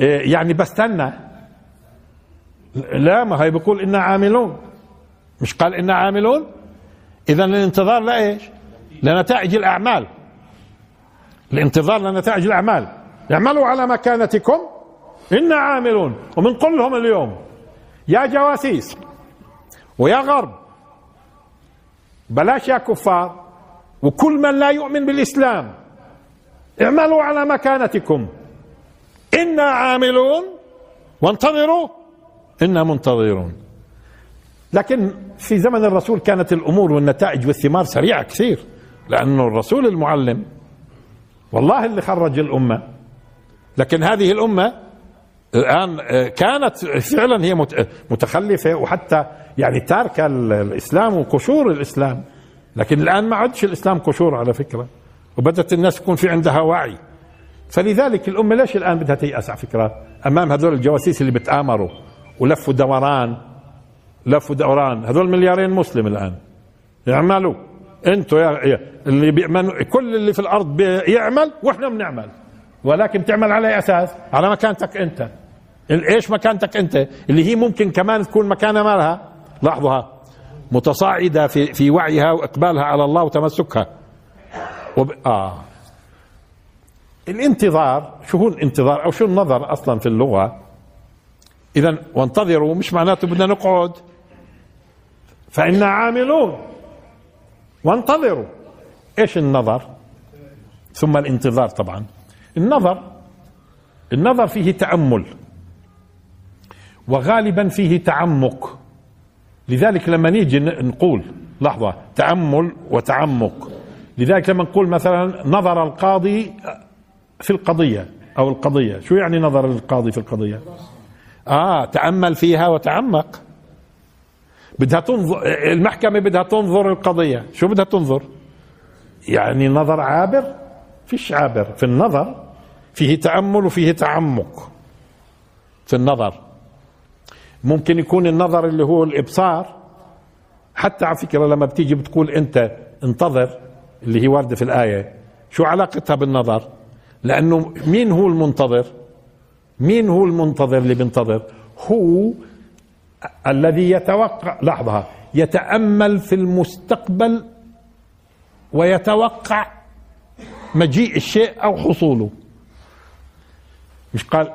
إيه، يعني بستنى لا ما هي بيقول إنا عاملون. مش قال إنا عاملون؟ إذا الانتظار لإيش؟ لنتائج الأعمال. الانتظار لنتائج الأعمال. اعملوا على مكانتكم. إنا عاملون. وبنقول لهم اليوم. يا جواسيس ويا غرب. بلاش يا كفار. وكل من لا يؤمن بالإسلام. اعملوا على مكانتكم. إنا عاملون. وانتظروا. إنا منتظرون. لكن في زمن الرسول كانت الأمور والنتائج والثمار سريعة كثير. لأنه الرسول المعلم. والله اللي خرج الأمة. لكن هذه الأمة الآن كانت فعلا هي متخلفة وحتى يعني تاركه الإسلام وقشور الإسلام. لكن الآن ما عادش الإسلام قشور على فكرة. وبدات الناس يكون في عندها وعي. فلذلك الأمة ليش الآن بدها تيأس على فكرة؟ أمام هذول الجواسيس اللي بتآمروا ولفوا دوران لفوا دوران. هذول مليارين مسلم الآن. يعملوا. أنتوا يا اللي بيعملوا كل اللي في الأرض بيعمل وإحنا بنعمل. ولكن تعمل على أساس؟ على مكانتك أنت. إيش مكانتك أنت؟ اللي هي ممكن كمان تكون مكانها مالها لاحظوها. متصاعدة في في وعيها وإقبالها على الله وتمسكها. وب... آه. الانتظار شو هو الانتظار أو شو النظر أصلا في اللغة؟ اذا وانتظروا مش معناته بدنا نقعد. فإنا عاملون. وانتظروا. إيش النظر؟ ثم الانتظار طبعا. النظر النظر فيه تأمل. وغالبا فيه تعمق. لذلك لما نيجي نقول لحظة تأمل وتعمق. لذلك لما نقول مثلا نظر القاضي في القضية أو القضية. شو يعني نظر القاضي في القضية؟ آه تأمل فيها وتعمق. بدها تنظر المحكمة بدها تنظر القضية. شو بدها تنظر؟ يعني نظر عابر؟ فيش عابر. في النظر فيه تأمل وفيه تعمق. في النظر. ممكن يكون النظر اللي هو الإبصار. حتى على فكرة لما بتيجي بتقول أنت انتظر اللي هي واردة في الآية. شو علاقتها بالنظر؟ لأنه مين هو المنتظر؟ مين هو المنتظر اللي بينتظر؟ هو الذي يتوقع لحظة يتأمل في المستقبل ويتوقع مجيء الشيء أو حصوله. مش قال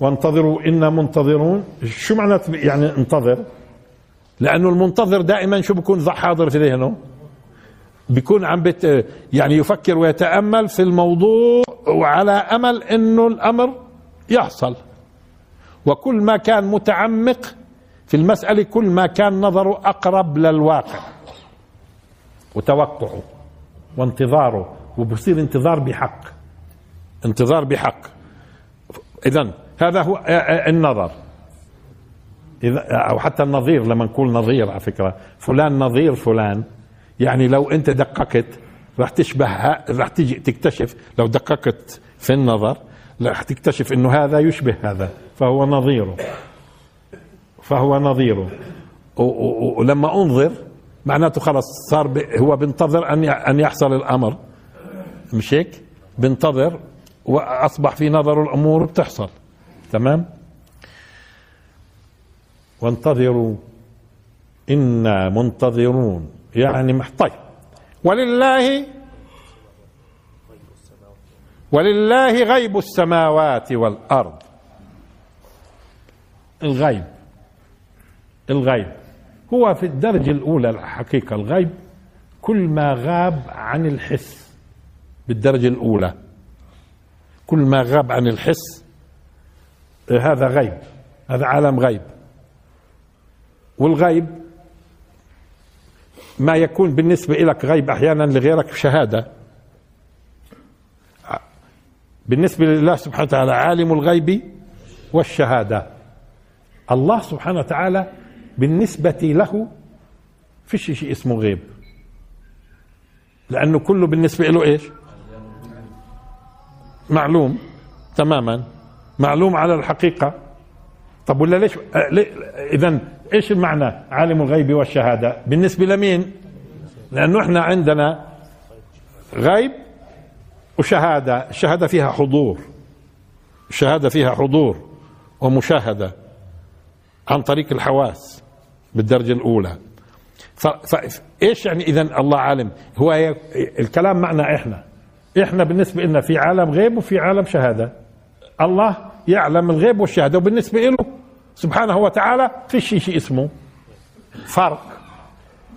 وانتظروا إنا منتظرون؟ شو معنى يعني انتظر؟ لأنه المنتظر دائما شو بيكون؟ حاضر في ذهنه. بيكون عم بت يعني يفكر ويتأمل في الموضوع وعلى أمل أنه الأمر يحصل. وكل ما كان متعمق في المسألة كل ما كان نظره أقرب للواقع. وتوقعه وانتظاره وبصير انتظار بحق. انتظار بحق. إذا هذا هو النظر. إذا أو حتى النظير لما نقول نظير على فكرة. فلان نظير فلان. يعني لو أنت دققت راح تشبه راح تيجي تكتشف لو دققت في النظر راح تكتشف انه هذا يشبه هذا فهو نظيره فهو نظيره ولما انظر معناته خلص صار هو بينتظر أن أن يحصل الأمر. مش هيك؟ بينتظر وأصبح في نظر الأمور بتحصل. تمام؟ وانتظروا. إنا منتظرون. يعني طيب ولله ولله غيب السماوات والأرض. الغيب. الغيب. هو في الدرجة الأولى الحقيقة الغيب. كل ما غاب عن الحس. بالدرجة الأولى. كل ما غاب عن الحس. هذا غيب. هذا عالم غيب. والغيب ما يكون بالنسبة لك غيب أحيانا لغيرك شهادة. بالنسبة لله سبحانه وتعالى عالم الغيب والشهادة. الله سبحانه وتعالى بالنسبة له فيش شيء اسمه غيب. لأنه كله بالنسبة له إيش؟ معلوم تماما. معلوم على الحقيقة. طب ولا ليش؟ إذا إيش المعنى عالم الغيب والشهادة؟ بالنسبة لمين؟ لأنه إحنا عندنا غيب وشهادة. الشهادة فيها حضور. الشهادة فيها حضور ومشاهدة عن طريق الحواس بالدرجة الأولى. فإيش يعني إذا الله عالم؟ هو الكلام معنا إحنا. إحنا بالنسبة لنا في عالم غيب وفي عالم شهادة. الله يعلم الغيب والشهادة. وبالنسبة له سبحانه وتعالى في شيء اسمه. فرق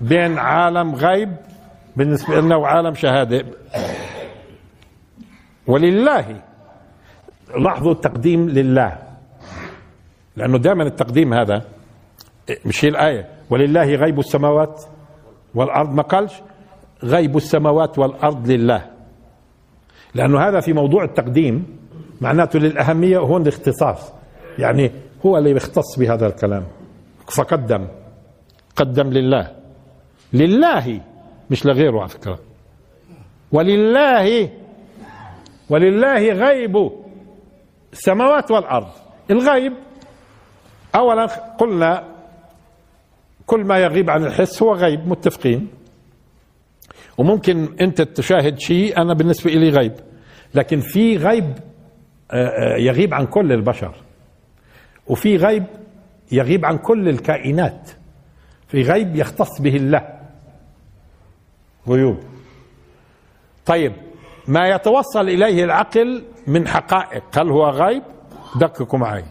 بين عالم غيب بالنسبة لنا وعالم شهادة. ولله لاحظوا التقديم لله. لأنه دائما التقديم هذا مش هي الآية. ولله غيب السماوات والأرض. ما قالش غيب السماوات والأرض لله. لأنه هذا في موضوع التقديم معناته للأهمية هون الاختصاص. يعني هو اللي يختص بهذا الكلام. فقدم. قدم لله. لله مش لغيره على فكرة. ولله ولله غيب السماوات والأرض. الغيب. أولا قلنا كل ما يغيب عن الحس هو غيب متفقين. وممكن أنت تشاهد شيء أنا بالنسبة لي غيب. لكن في غيب آه، آه، يغيب عن كل البشر. وفي غيب يغيب عن كل الكائنات. في غيب يختص به الله. غيوب. طيب ما يتوصل إليه العقل من حقائق. هل هو غيب؟ دققوا معي.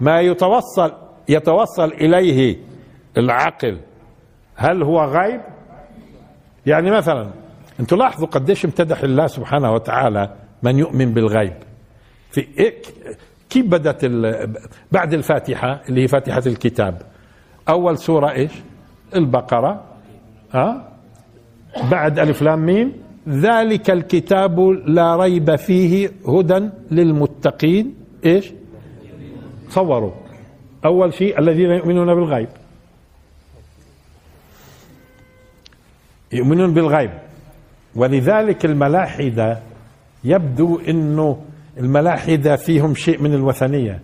ما يتوصل يتوصل إليه العقل هل هو غيب؟ يعني مثلا أنتم لاحظوا قديش امتدح الله سبحانه وتعالى من يؤمن بالغيب. في كيف بدت بعد الفاتحة اللي هي فاتحة الكتاب؟ أول سورة إيش؟ البقرة. أه؟ بعد ألف لام ميم. ذلك الكتاب لا ريب فيه هدى للمتقين. إيش؟ صوروا. أول شيء الذين يؤمنون بالغيب. يؤمنون بالغيب. ولذلك الملاحدة يبدو أنه الملاحدة فيهم شيء من الوثنية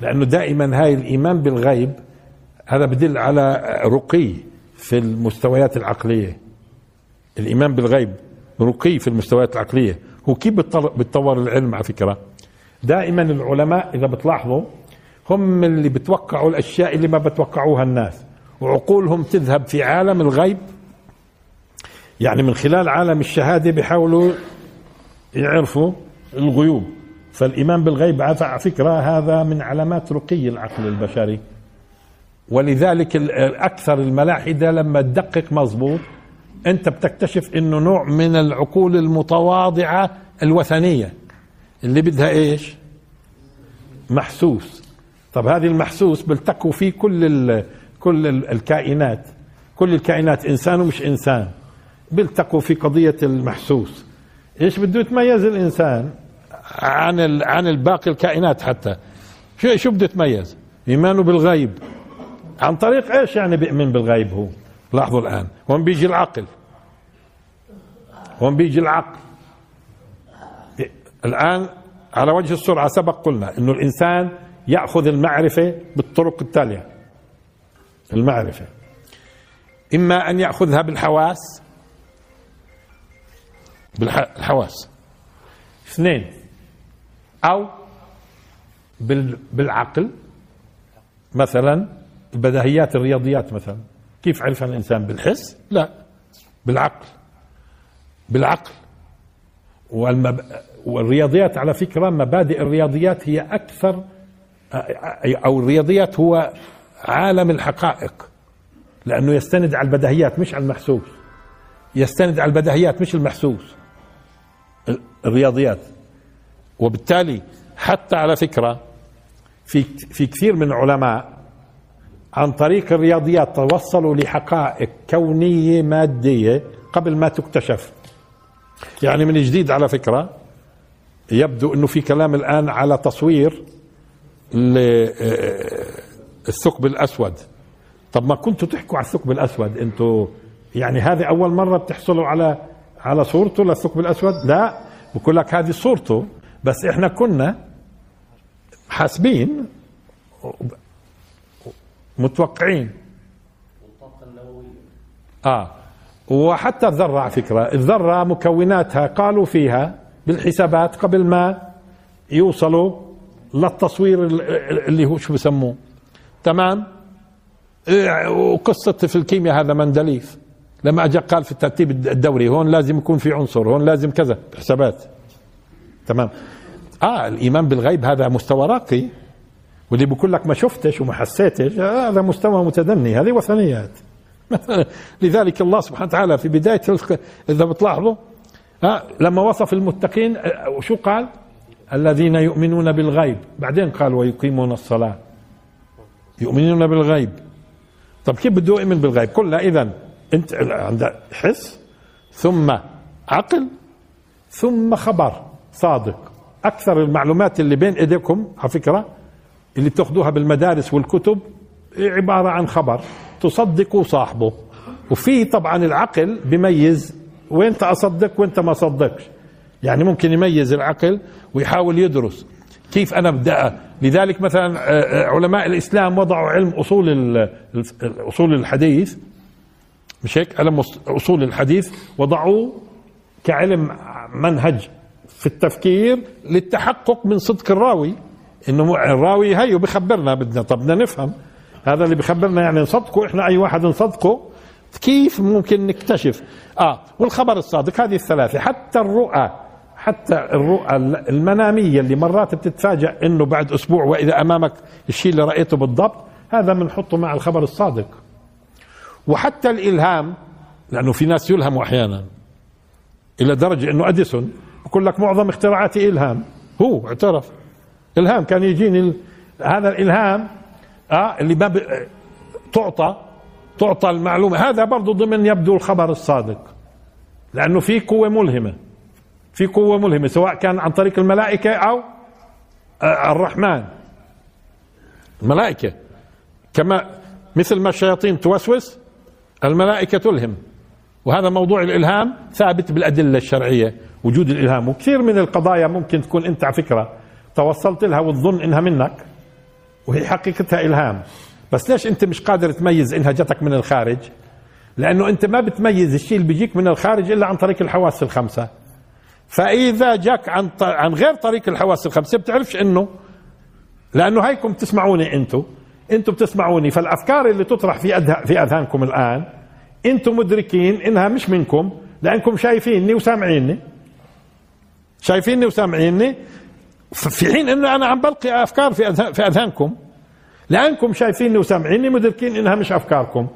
لأنه دائما هاي الإيمان بالغيب هذا بدل على رقي في المستويات العقلية. الإيمان بالغيب رقي في المستويات العقلية. هو كيف بتطور العلم على فكرة؟ دائما العلماء إذا بتلاحظوا هم اللي بتوقعوا الأشياء اللي ما بتوقعوها الناس وعقولهم تذهب في عالم الغيب. يعني من خلال عالم الشهادة بيحاولوا يعرفوا الغيوب. فالإيمان بالغيب على فكرة هذا من علامات رقي العقل البشري. ولذلك أكثر الملاحدة لما تدقق مظبوط أنت بتكتشف أنه نوع من العقول المتواضعة الوثنية. اللي بدها إيش؟ محسوس. طب هذه المحسوس بلتقوا فيه كل كل الكائنات. كل الكائنات إنسان ومش إنسان. بيلتقوا في قضية المحسوس. إيش بده يتميز الإنسان؟ عن عن الباقي الكائنات حتى. شو شو بده يتميز إيمانه بالغيب. عن طريق إيش يعني بيؤمن بالغيب هو؟ لاحظوا الآن. هون بيجي العقل. هون بيجي العقل. الآن على وجه السرعة سبق قلنا إنه الإنسان يأخذ المعرفة بالطرق التالية. المعرفة. إما أن يأخذها بالحواس. بالحواس اثنين أو بالعقل. مثلا البديهيات الرياضيات مثلا. كيف عرفها الإنسان بالحس؟ لا. بالعقل. بالعقل. والمب... والرياضيات على فكرة مبادئ الرياضيات هي أكثر أو الرياضيات هو عالم الحقائق. لأنه يستند على البديهيات مش على المحسوس. يستند على البديهيات مش المحسوس. الرياضيات. وبالتالي حتى على فكرة في في كثير من العلماء عن طريق الرياضيات توصلوا لحقائق كونية مادية قبل ما تكتشف. يعني من جديد على فكرة يبدو إنه في كلام الآن على تصوير الثقب الأسود. طب ما كنتوا تحكوا على الثقب الأسود أنتوا؟ يعني هذه أول مرة بتحصلوا على على صورته للثقب الأسود؟ لا بقول لك هذه صورته. بس إحنا كنا حاسبين متوقعين. آه. وحتى الذرة على فكرة الذرة مكوناتها قالوا فيها بالحسابات قبل ما يوصلوا للتصوير اللي هو شو بسموه. تمام؟ وقصة في الكيمياء هذا مندليف. لما اجى قال في الترتيب الدوري هون لازم يكون في عنصر هون لازم كذا حسابات. تمام؟ آه الإيمان بالغيب هذا مستوى راقي. واللي بقول لك ما شفتش وما حسيتش آه، هذا مستوى متدني هذه وثنيات. لذلك الله سبحانه وتعالى في بداية إذا بتلاحظوا آه لما وصف المتقين آه، وشو قال؟ الذين يؤمنون بالغيب. بعدين قال ويقيمون الصلاة. يؤمنون بالغيب. طب كيف بده يؤمن بالغيب؟ قلنا اذا أنت عندك حس ثم عقل ثم خبر صادق. أكثر المعلومات اللي بين إيديكم على فكرة اللي بتاخذوها بالمدارس والكتب عبارة عن خبر تصدقوا صاحبه. وفي طبعا العقل بميز وين أصدق وين ما اصدقش يعني ممكن يميز العقل ويحاول يدرس كيف أنا أبدأ. لذلك مثلا آه، آه، علماء الإسلام وضعوا علم أصول أصول الحديث. مش هيك؟ علم أصول الحديث وضعوه كعلم منهج. في التفكير للتحقق من صدق الراوي. إنه الراوي هي بخبرنا بدنا. طب بدنا نفهم. هذا اللي بخبرنا يعني نصدقه إحنا أي واحد نصدقه كيف ممكن نكتشف؟ آه والخبر الصادق هذه الثلاثة. حتى الرؤى حتى الرؤى المنامية اللي مرات بتتفاجأ إنه بعد أسبوع وإذا أمامك الشيء اللي رأيته بالضبط هذا بنحطه مع الخبر الصادق. وحتى الإلهام لأنه في ناس يلهموا أحيانا إلى درجة إنه أديسون بقول لك معظم اختراعاتي إلهام. هو اعترف. إلهام كان يجيني ال... هذا الإلهام آه اللي باب تعطى تعطى المعلومة. هذا برضه ضمن يبدو الخبر الصادق لأنه في قوة ملهمة. في قوة ملهمة سواء كان عن طريق الملائكة أو آه، الرحمن. الملائكة كما مثل ما الشياطين توسوس الملائكة تلهم. وهذا موضوع الإلهام ثابت بالأدلة الشرعية. وجود الإلهام وكثير من القضايا ممكن تكون أنت على فكرة توصلت لها وتظن إنها منك وهي حقيقتها إلهام. بس ليش أنت مش قادر تميز إنها جتك من الخارج؟ لأنه أنت ما بتميز الشيء اللي بيجيك من الخارج إلا عن طريق الحواس الخمسة. فإذا جاك عن عن غير طريق الحواس الخمسة بتعرفش إنه لأنه هيكم تسمعوني أنتم أنتم بتسمعوني. فالأفكار اللي تطرح في في أذهانكم الآن أنتم مدركين انها مش منكم لانكم شايفيني وسامعيني. شايفيني وسامعيني. في حين إنه أنا عم بلقي أفكار في أذهان في أذهانكم. لأنكم شايفيني وسامعيني مدركين إنها مش أفكاركم.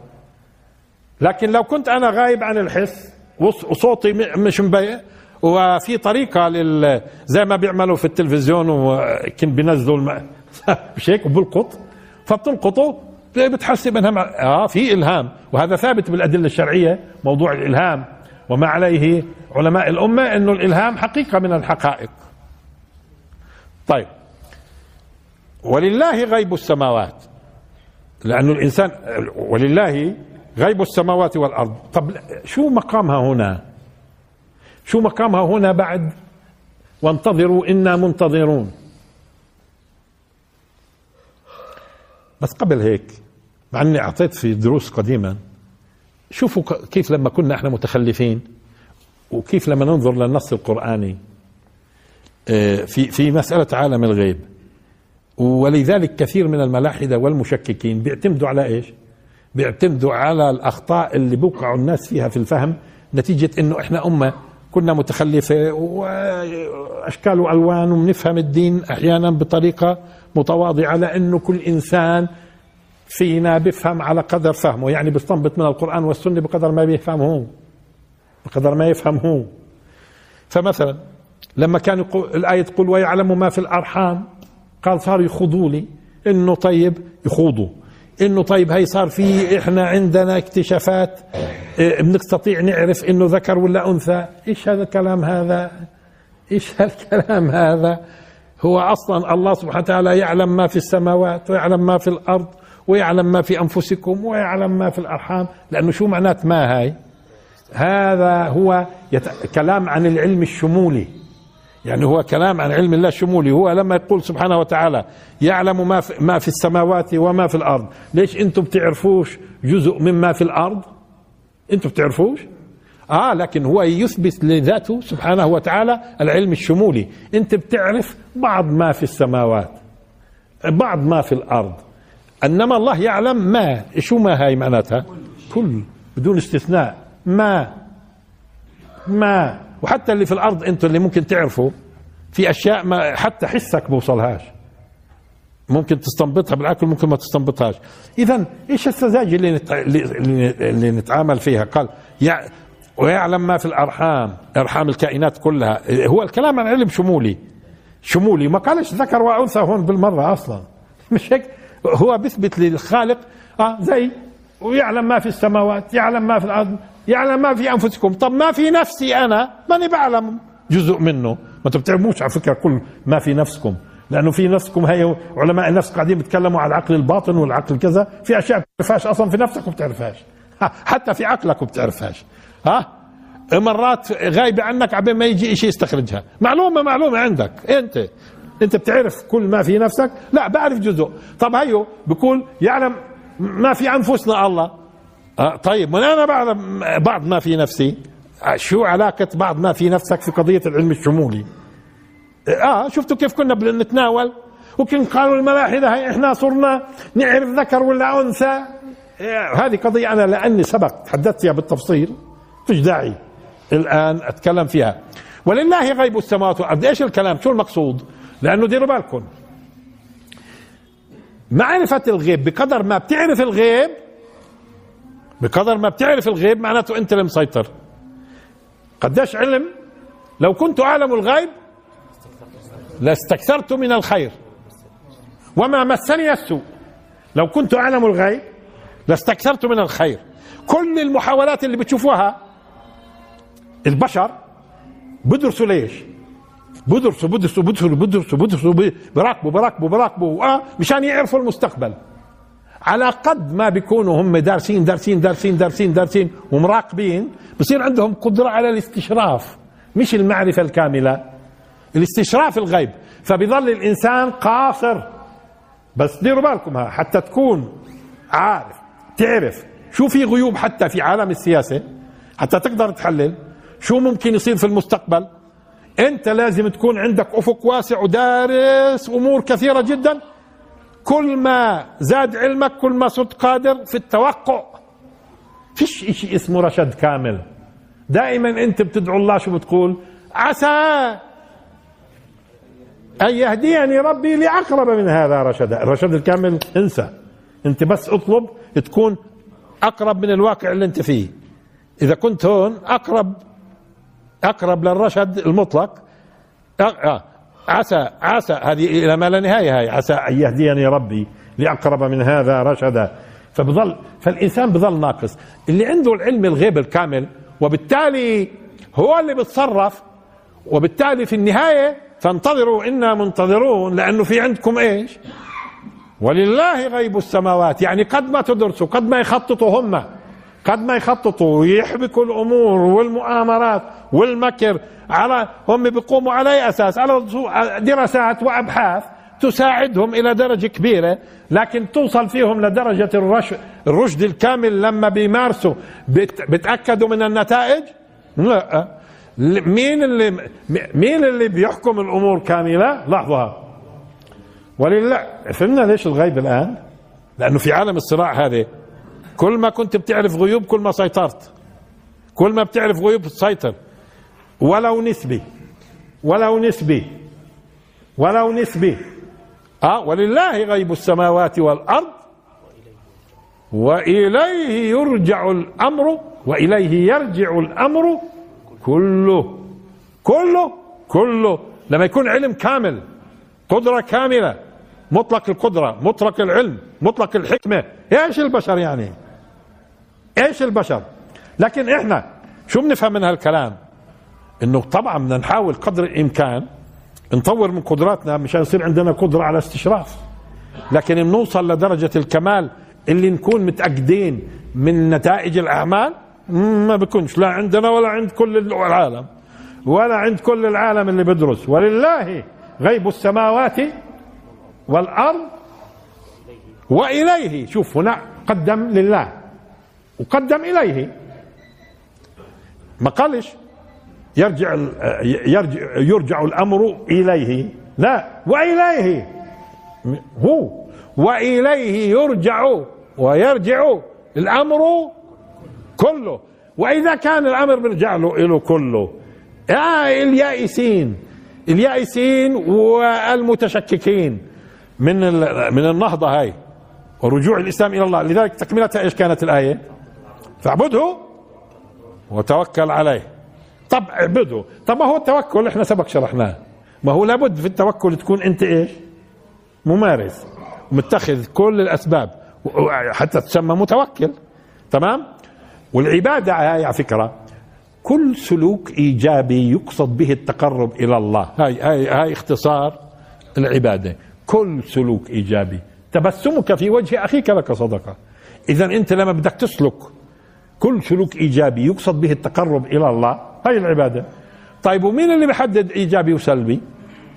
لكن لو كنت أنا غايب عن الحس وصوتي مش مبين وفي طريقة لل زي ما بيعملوا في التلفزيون وكن بينزلوا. مش هيك؟ وبلقط فبتلقطه بتحسب إنها. آه في إلهام. وهذا ثابت بالأدلة الشرعية موضوع الإلهام. وما عليه علماء الأمة انه الإلهام حقيقة من الحقائق. طيب. ولله غيب السماوات. لأن الإنسان ولله غيب السماوات والأرض. طب شو مقامها هنا؟ شو مقامها هنا بعد؟ وانتظروا إنا منتظرون. بس قبل هيك مع إني أعطيت في دروس قديما شوفوا كيف لما كنا إحنا متخلفين وكيف لما ننظر للنص القرآني آه، في في مسألة عالم الغيب ولذلك كثير من الملاحدة والمشككين بيعتمدوا على إيش؟ بيعتمدوا على الأخطاء اللي بوقعوا الناس فيها في الفهم نتيجة إنه إحنا أمة كنا متخلفة واشكال وألوان وبنفهم الدين أحيانا بطريقة متواضعه لأنه كل إنسان فينا بيفهم على قدر فهمه يعني بيستنبط من القرآن والسنة بقدر ما بيفهمه بقدر ما يفهمه. فمثلا لما كان الآية تقول ويعلم ما في الأرحام. قال صار يخوضوا لي. إنه طيب يخوضوا. إنه طيب هي صار في إحنا عندنا اكتشافات إيه، بنستطيع نعرف إنه ذكر ولا أنثى. إيش هذا الكلام هذا؟ إيش هالكلام هذا؟ هو أصلا الله سبحانه وتعالى يعلم ما في السماوات ويعلم ما في الأرض ويعلم ما في أنفسكم ويعلم ما في الأرحام. لأنه شو معنات ما هاي؟ هذا هو يت... كلام عن العلم الشمولي. يعني هو كلام عن علم الله الشمولي. هو لما يقول سبحانه وتعالى يعلم ما في, ما في السماوات وما في الأرض. ليش أنتم بتعرفوش جزء مما في الأرض؟ أنتم بتعرفوش؟ آه لكن هو يثبت لذاته سبحانه وتعالى العلم الشمولي. أنت بتعرف بعض ما في السماوات بعض ما في الأرض. إنما الله يعلم ما. شو ما هاي معناتها؟ كل بدون استثناء. ما ما. وحتى اللي في الأرض أنتم اللي ممكن تعرفوا في أشياء ما حتى حسك بوصلهاش. ممكن تستنبطها بالعقل ممكن ما تستنبطهاش. اذا إيش السذاجة اللي, نت... اللي, اللي نتعامل فيها؟ قال يع... ويعلم ما في الأرحام أرحام الكائنات كلها. هو الكلام عن علم شمولي شمولي ما قالش ذكر وأنثى هون بالمرة أصلا. مش هيك؟ هو بيثبت للخالق آه زي ويعلم ما في السماوات يعلم ما في الأرض يعلم ما في أنفسكم. طب ما في نفسي أنا؟ ماني بعلم جزء منه. ما بتعلموش على فكرة كل ما في نفسكم. لأنه في نفسكم هي علماء النفس قاعدين بيتكلموا على العقل الباطن والعقل كذا. في أشياء بتعرفهاش أصلا في نفسك وبتعرفهاش حتى في عقلك وبتعرفهاش ها؟ مرات غايبة عنك عبين ما يجي شيء يستخرجها. معلومة معلومة عندك. أنت أنت بتعرف كل ما في نفسك؟ لا بعرف جزء. طب هيو بقول يعلم ما في أنفسنا الله. آه طيب من أنا بعلم بعض ما في نفسي؟ آه شو علاقة بعض ما في نفسك في قضية العلم الشمولي؟ آه شفتوا كيف كنا بنتناول؟ وكن قالوا الملاحدة هي إحنا صرنا نعرف ذكر ولا أنثى؟ آه هذه قضية أنا لأني سبق تحدثت فيها بالتفصيل. فيش داعي الآن أتكلم فيها. ولله غيب السماوات والأرض. إيش الكلام؟ شو المقصود؟ لأنه ديروا بالكم. معرفة الغيب بقدر ما بتعرف الغيب بقدر ما بتعرف الغيب معناته أنت اللي مسيطر. قديش علم؟ لو كنت أعلم الغيب لاستكثرت من الخير. وما مسني السوء. لو كنت أعلم الغيب لاستكثرت من الخير. كل المحاولات اللي بتشوفوها البشر بدرسوا ليش؟ بدرسوا بدرسوا بدرسوا بدرسوا بدرسوا براكبوا براكبوا براكبوا آه مشان يعرفوا المستقبل. على قد ما بيكونوا هم دارسين دارسين دارسين دارسين دارسين ومراقبين بصير عندهم قدرة على الاستشراف مش المعرفة الكاملة. الاستشراف الغيب. فبيظل الإنسان قاصر. بس ديروا بالكم ها حتى تكون عارف تعرف. شو في غيوب حتى في عالم السياسة؟ حتى تقدر تحلل. شو ممكن يصير في المستقبل؟ انت لازم تكون عندك افق واسع ودارس امور كثيرة جدا. كل ما زاد علمك كل ما صرت قادر في التوقع. فيش شيء اسمه رشد كامل. دائما انت بتدعو الله شو بتقول؟ عسى أن يهديني ربي لأقرب من هذا رشدا. الرشد الكامل انسى. انت بس اطلب تكون أقرب من الواقع اللي انت فيه. إذا كنت هون أقرب أقرب للرشد المطلق. آه. عسى عسى هذه إلى ما لا نهاية هاي. عسى أن يهديني ربي لأقرب من هذا رشدا. فبظل فالإنسان بظل ناقص. اللي عنده العلم الغيب الكامل وبالتالي هو اللي بتصرف وبالتالي في النهاية فانتظروا إنا منتظرون. لأنه في عندكم إيش؟ ولله غيب السماوات. يعني قد ما تدرسوا قد ما يخططوا هم. قد ما يخططوا ويحبكوا الأمور والمؤامرات والمكر على هم بيقوموا على أي أساس؟ على دراسات وأبحاث تساعدهم إلى درجة كبيرة لكن توصل فيهم لدرجة الرش الرشد الكامل لما بيمارسوا. بتأكدوا من النتائج؟ لا. مين اللي مين اللي بيحكم الأمور كاملة؟ لحظه ولله فهمنا ليش الغيب الآن؟ لأنه في عالم الصراع هذا كل ما كنت بتعرف غيوب كل ما سيطرت. كل ما بتعرف غيوب تسيطر. ولو نسبي. ولو نسبي. ولو نسبي. آه ولله غيب السماوات والأرض. وإليه يرجع الأمر. وإليه يرجع الأمر كله. كله. كله. لما يكون علم كامل. قدرة كاملة. مطلق القدرة. مطلق العلم. مطلق الحكمة. إيش البشر يعني؟ إيش البشر؟ لكن إحنا شو بنفهم من هالكلام؟ إنه طبعا بدنا نحاول قدر الإمكان نطور من قدراتنا مشان يصير عندنا قدرة على استشراف. لكن بنوصل لدرجة الكمال اللي نكون متأكدين من نتائج الأعمال ما بكونش لا عندنا ولا عند كل العالم ولا عند كل العالم اللي بدرس ولله غيب السماوات والأرض وإليه. شوف هنا قدم لله. وقدم إليه. ما قالش يرجع يرجع يرجع الأمر إليه. لا وإليه. هو وإليه يرجع ويرجع الأمر كله. وإذا كان الأمر بيرجع له له كله. آه اليائسين. اليائسين والمتشككين من من النهضة هاي. ورجوع الإسلام إلى الله. لذلك تكملتها إيش كانت الآية؟ فاعبده وتوكل عليه. طب اعبده. طب ما هو التوكل إحنا سبق شرحناه. ما هو لابد في التوكل تكون انت إيش؟ ممارس متخذ كل الأسباب حتى تسمى متوكل. تمام؟ والعبادة هاي على فكرة كل سلوك إيجابي يقصد به التقرب إلى الله. هاي, هاي, هاي اختصار العبادة. كل سلوك إيجابي. تبسمك في وجه أخيك لك صدقة. إذا أنت لما بدك تسلك كل سلوك إيجابي يقصد به التقرب إلى الله. هاي العبادة. طيب ومين اللي بيحدد إيجابي وسلبي؟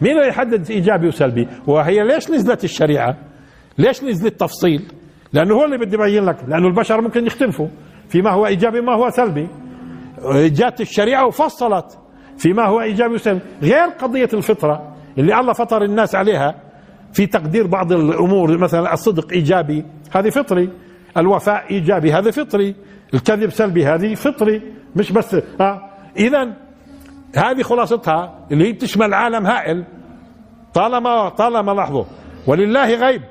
مين اللي يحدد إيجابي وسلبي؟ وهي ليش نزلت الشريعة؟ ليش نزل التفصيل؟ لأنه هو اللي بده يبين لك لأنه البشر ممكن يختلفوا فيما هو إيجابي وما هو سلبي. جاءت الشريعة وفصلت فيما هو إيجابي وسلبي. غير قضية الفطرة اللي الله فطر الناس عليها في تقدير بعض الأمور مثلا الصدق إيجابي هذه فطري. الوفاء إيجابي هذا فطري. الكذب سلبي هذه فطري مش بس ها إذا هذه خلاصتها اللي هي بتشمل عالم هائل. طالما طالما لاحظوا ولله غيب.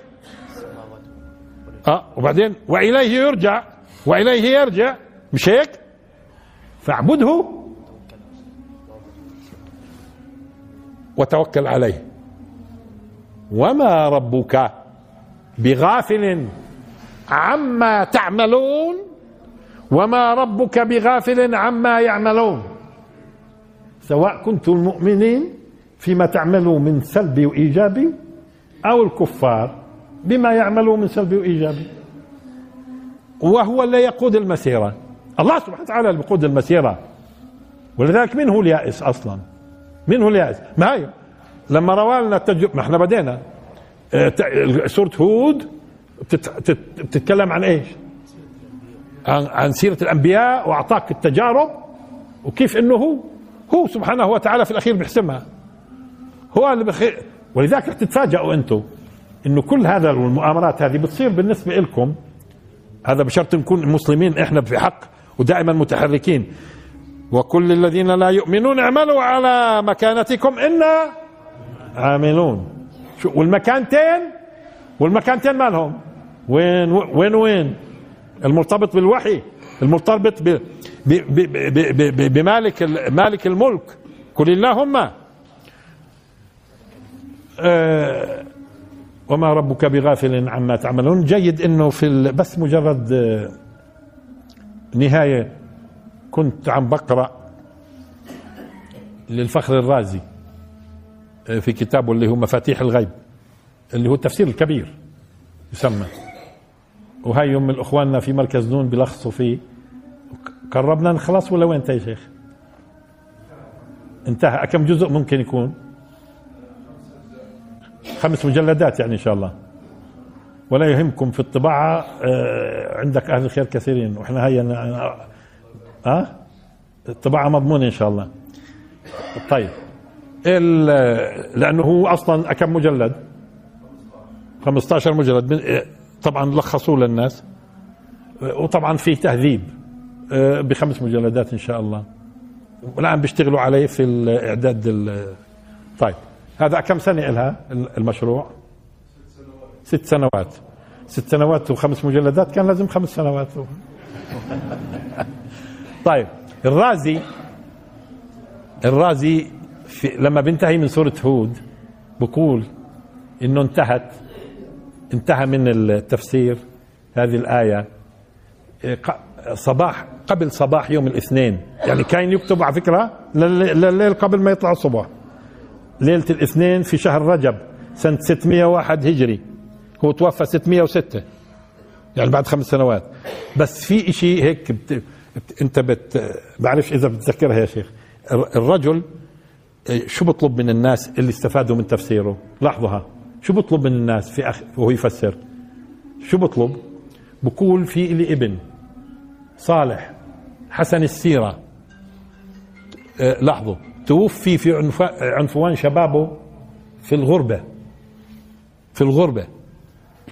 آه وبعدين وإليه يرجع وإليه يرجع مش هيك؟ فاعبده وتوكل عليه. وما ربك بغافل عما تعملون وما ربك بغافل عما يعملون. سواء كنتم المؤمنين فيما تعملوا من سلبي وايجابي أو الكفار بما يعملوا من سلبي وايجابي وهو اللي يقود المسيرة. الله سبحانه وتعالى اللي بيقود المسيرة. ولذلك من هو اليائس أصلا؟ من هو اليائس؟ ما هي؟ لما روى لنا التجربة ما إحنا بدينا. آه، سورة هود بتتكلم عن إيش؟ عن, سيرة الأنبياء وأعطاك التجارب وكيف إنه هو هو سبحانه وتعالى في الأخير بيحسمها. هو اللي بخير ولذلك رح تتفاجئوا أنتم إنه كل هذا والمؤامرات هذه بتصير بالنسبة لكم هذا بشرط نكون مسلمين إحنا في حق ودائما متحركين. وكل الذين لا يؤمنون اعملوا على مكانتكم إنا عاملون. شو والمكانتين والمكانتين مالهم؟ وين وين وين؟ المرتبط بالوحي المرتبط بمالك مالك الملك. قل اللهم آه وما ربك بغافل عما تعملون. جيد إنه في بس مجرد آه، نهاية. كنت عم بقرأ للفخر الرازي آه، في كتابه اللي هو مفاتيح الغيب اللي هو التفسير الكبير يسمى. وهي يوم من اخواننا في مركز نون بلخصوا فيه قربنا نخلص ولا وين يا شيخ؟ انتهى. كم جزء ممكن يكون؟ خمس مجلدات يعني إن شاء الله. ولا يهمكم في الطباعة آه، عندك أهل الخير كثيرين. وإحنا هيا أه؟ الطباعة مضمونة إن شاء الله. طيب. لأنه هو أصلا كم مجلد؟ 15 مجلد. آه، طبعا لخصوه للناس. وطبعا في تهذيب آه، بخمس مجلدات إن شاء الله. والآن بيشتغلوا عليه في الإعداد طيب هذا كم سنة لها المشروع؟ ست سنوات. ست سنوات وخمس مجلدات كان لازم خمس سنوات. طيب الرازي الرازي في لما بينتهي من سورة هود بقول إنه انتهت انتهى من التفسير هذه الآية. صباح قبل صباح يوم الاثنين. يعني كان يكتب على فكرة لليل قبل ما يطلع الصبح ليلة الاثنين في شهر رجب سنة 601 هجري. هو توفى 606 يعني بعد خمس سنوات. بس في شيء هيك بت... بت... أنت بت... بعرفش إذا بتذكرها يا شيخ. الرجل شو بطلب من الناس اللي استفادوا من تفسيره؟ لاحظوها شو بطلب من الناس في أخ... وهو يفسر. شو بطلب؟ بقول في لي ابن صالح حسن السيرة. أه لاحظوا توفي في عنف... عنفوان شبابه في الغربة. في الغربة.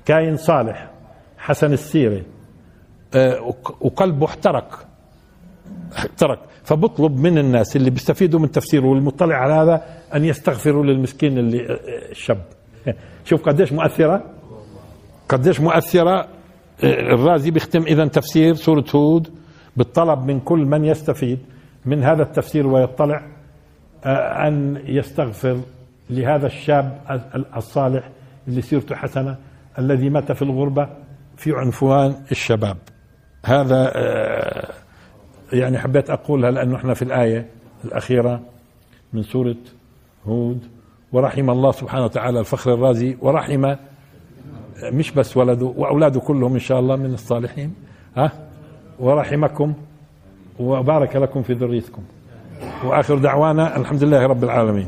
كاين صالح حسن السيرة. أه وقلبه احترق. احترق. فبطلب من الناس اللي بيستفيدوا من تفسيره والمطلع على هذا أن يستغفروا للمسكين اللي الشاب. شوف قديش مؤثرة. قديش مؤثرة. الرازي بيختم إذا تفسير سورة هود بالطلب من كل من يستفيد من هذا التفسير ويطلع آه، أن يستغفر لهذا الشاب الصالح اللي سيرته حسنة الذي مات في الغربة في عنفوان الشباب. هذا آه، يعني حبيت أقولها لأنه إحنا في الآية الأخيرة من سورة هود. ورحم الله سبحانه وتعالى الفخر الرازي ورحم مش بس ولده وأولاده كلهم إن شاء الله من الصالحين ها؟ ورحمكم وبارك لكم في ذريتكم. وآخر دعوانا الحمد لله رب العالمين.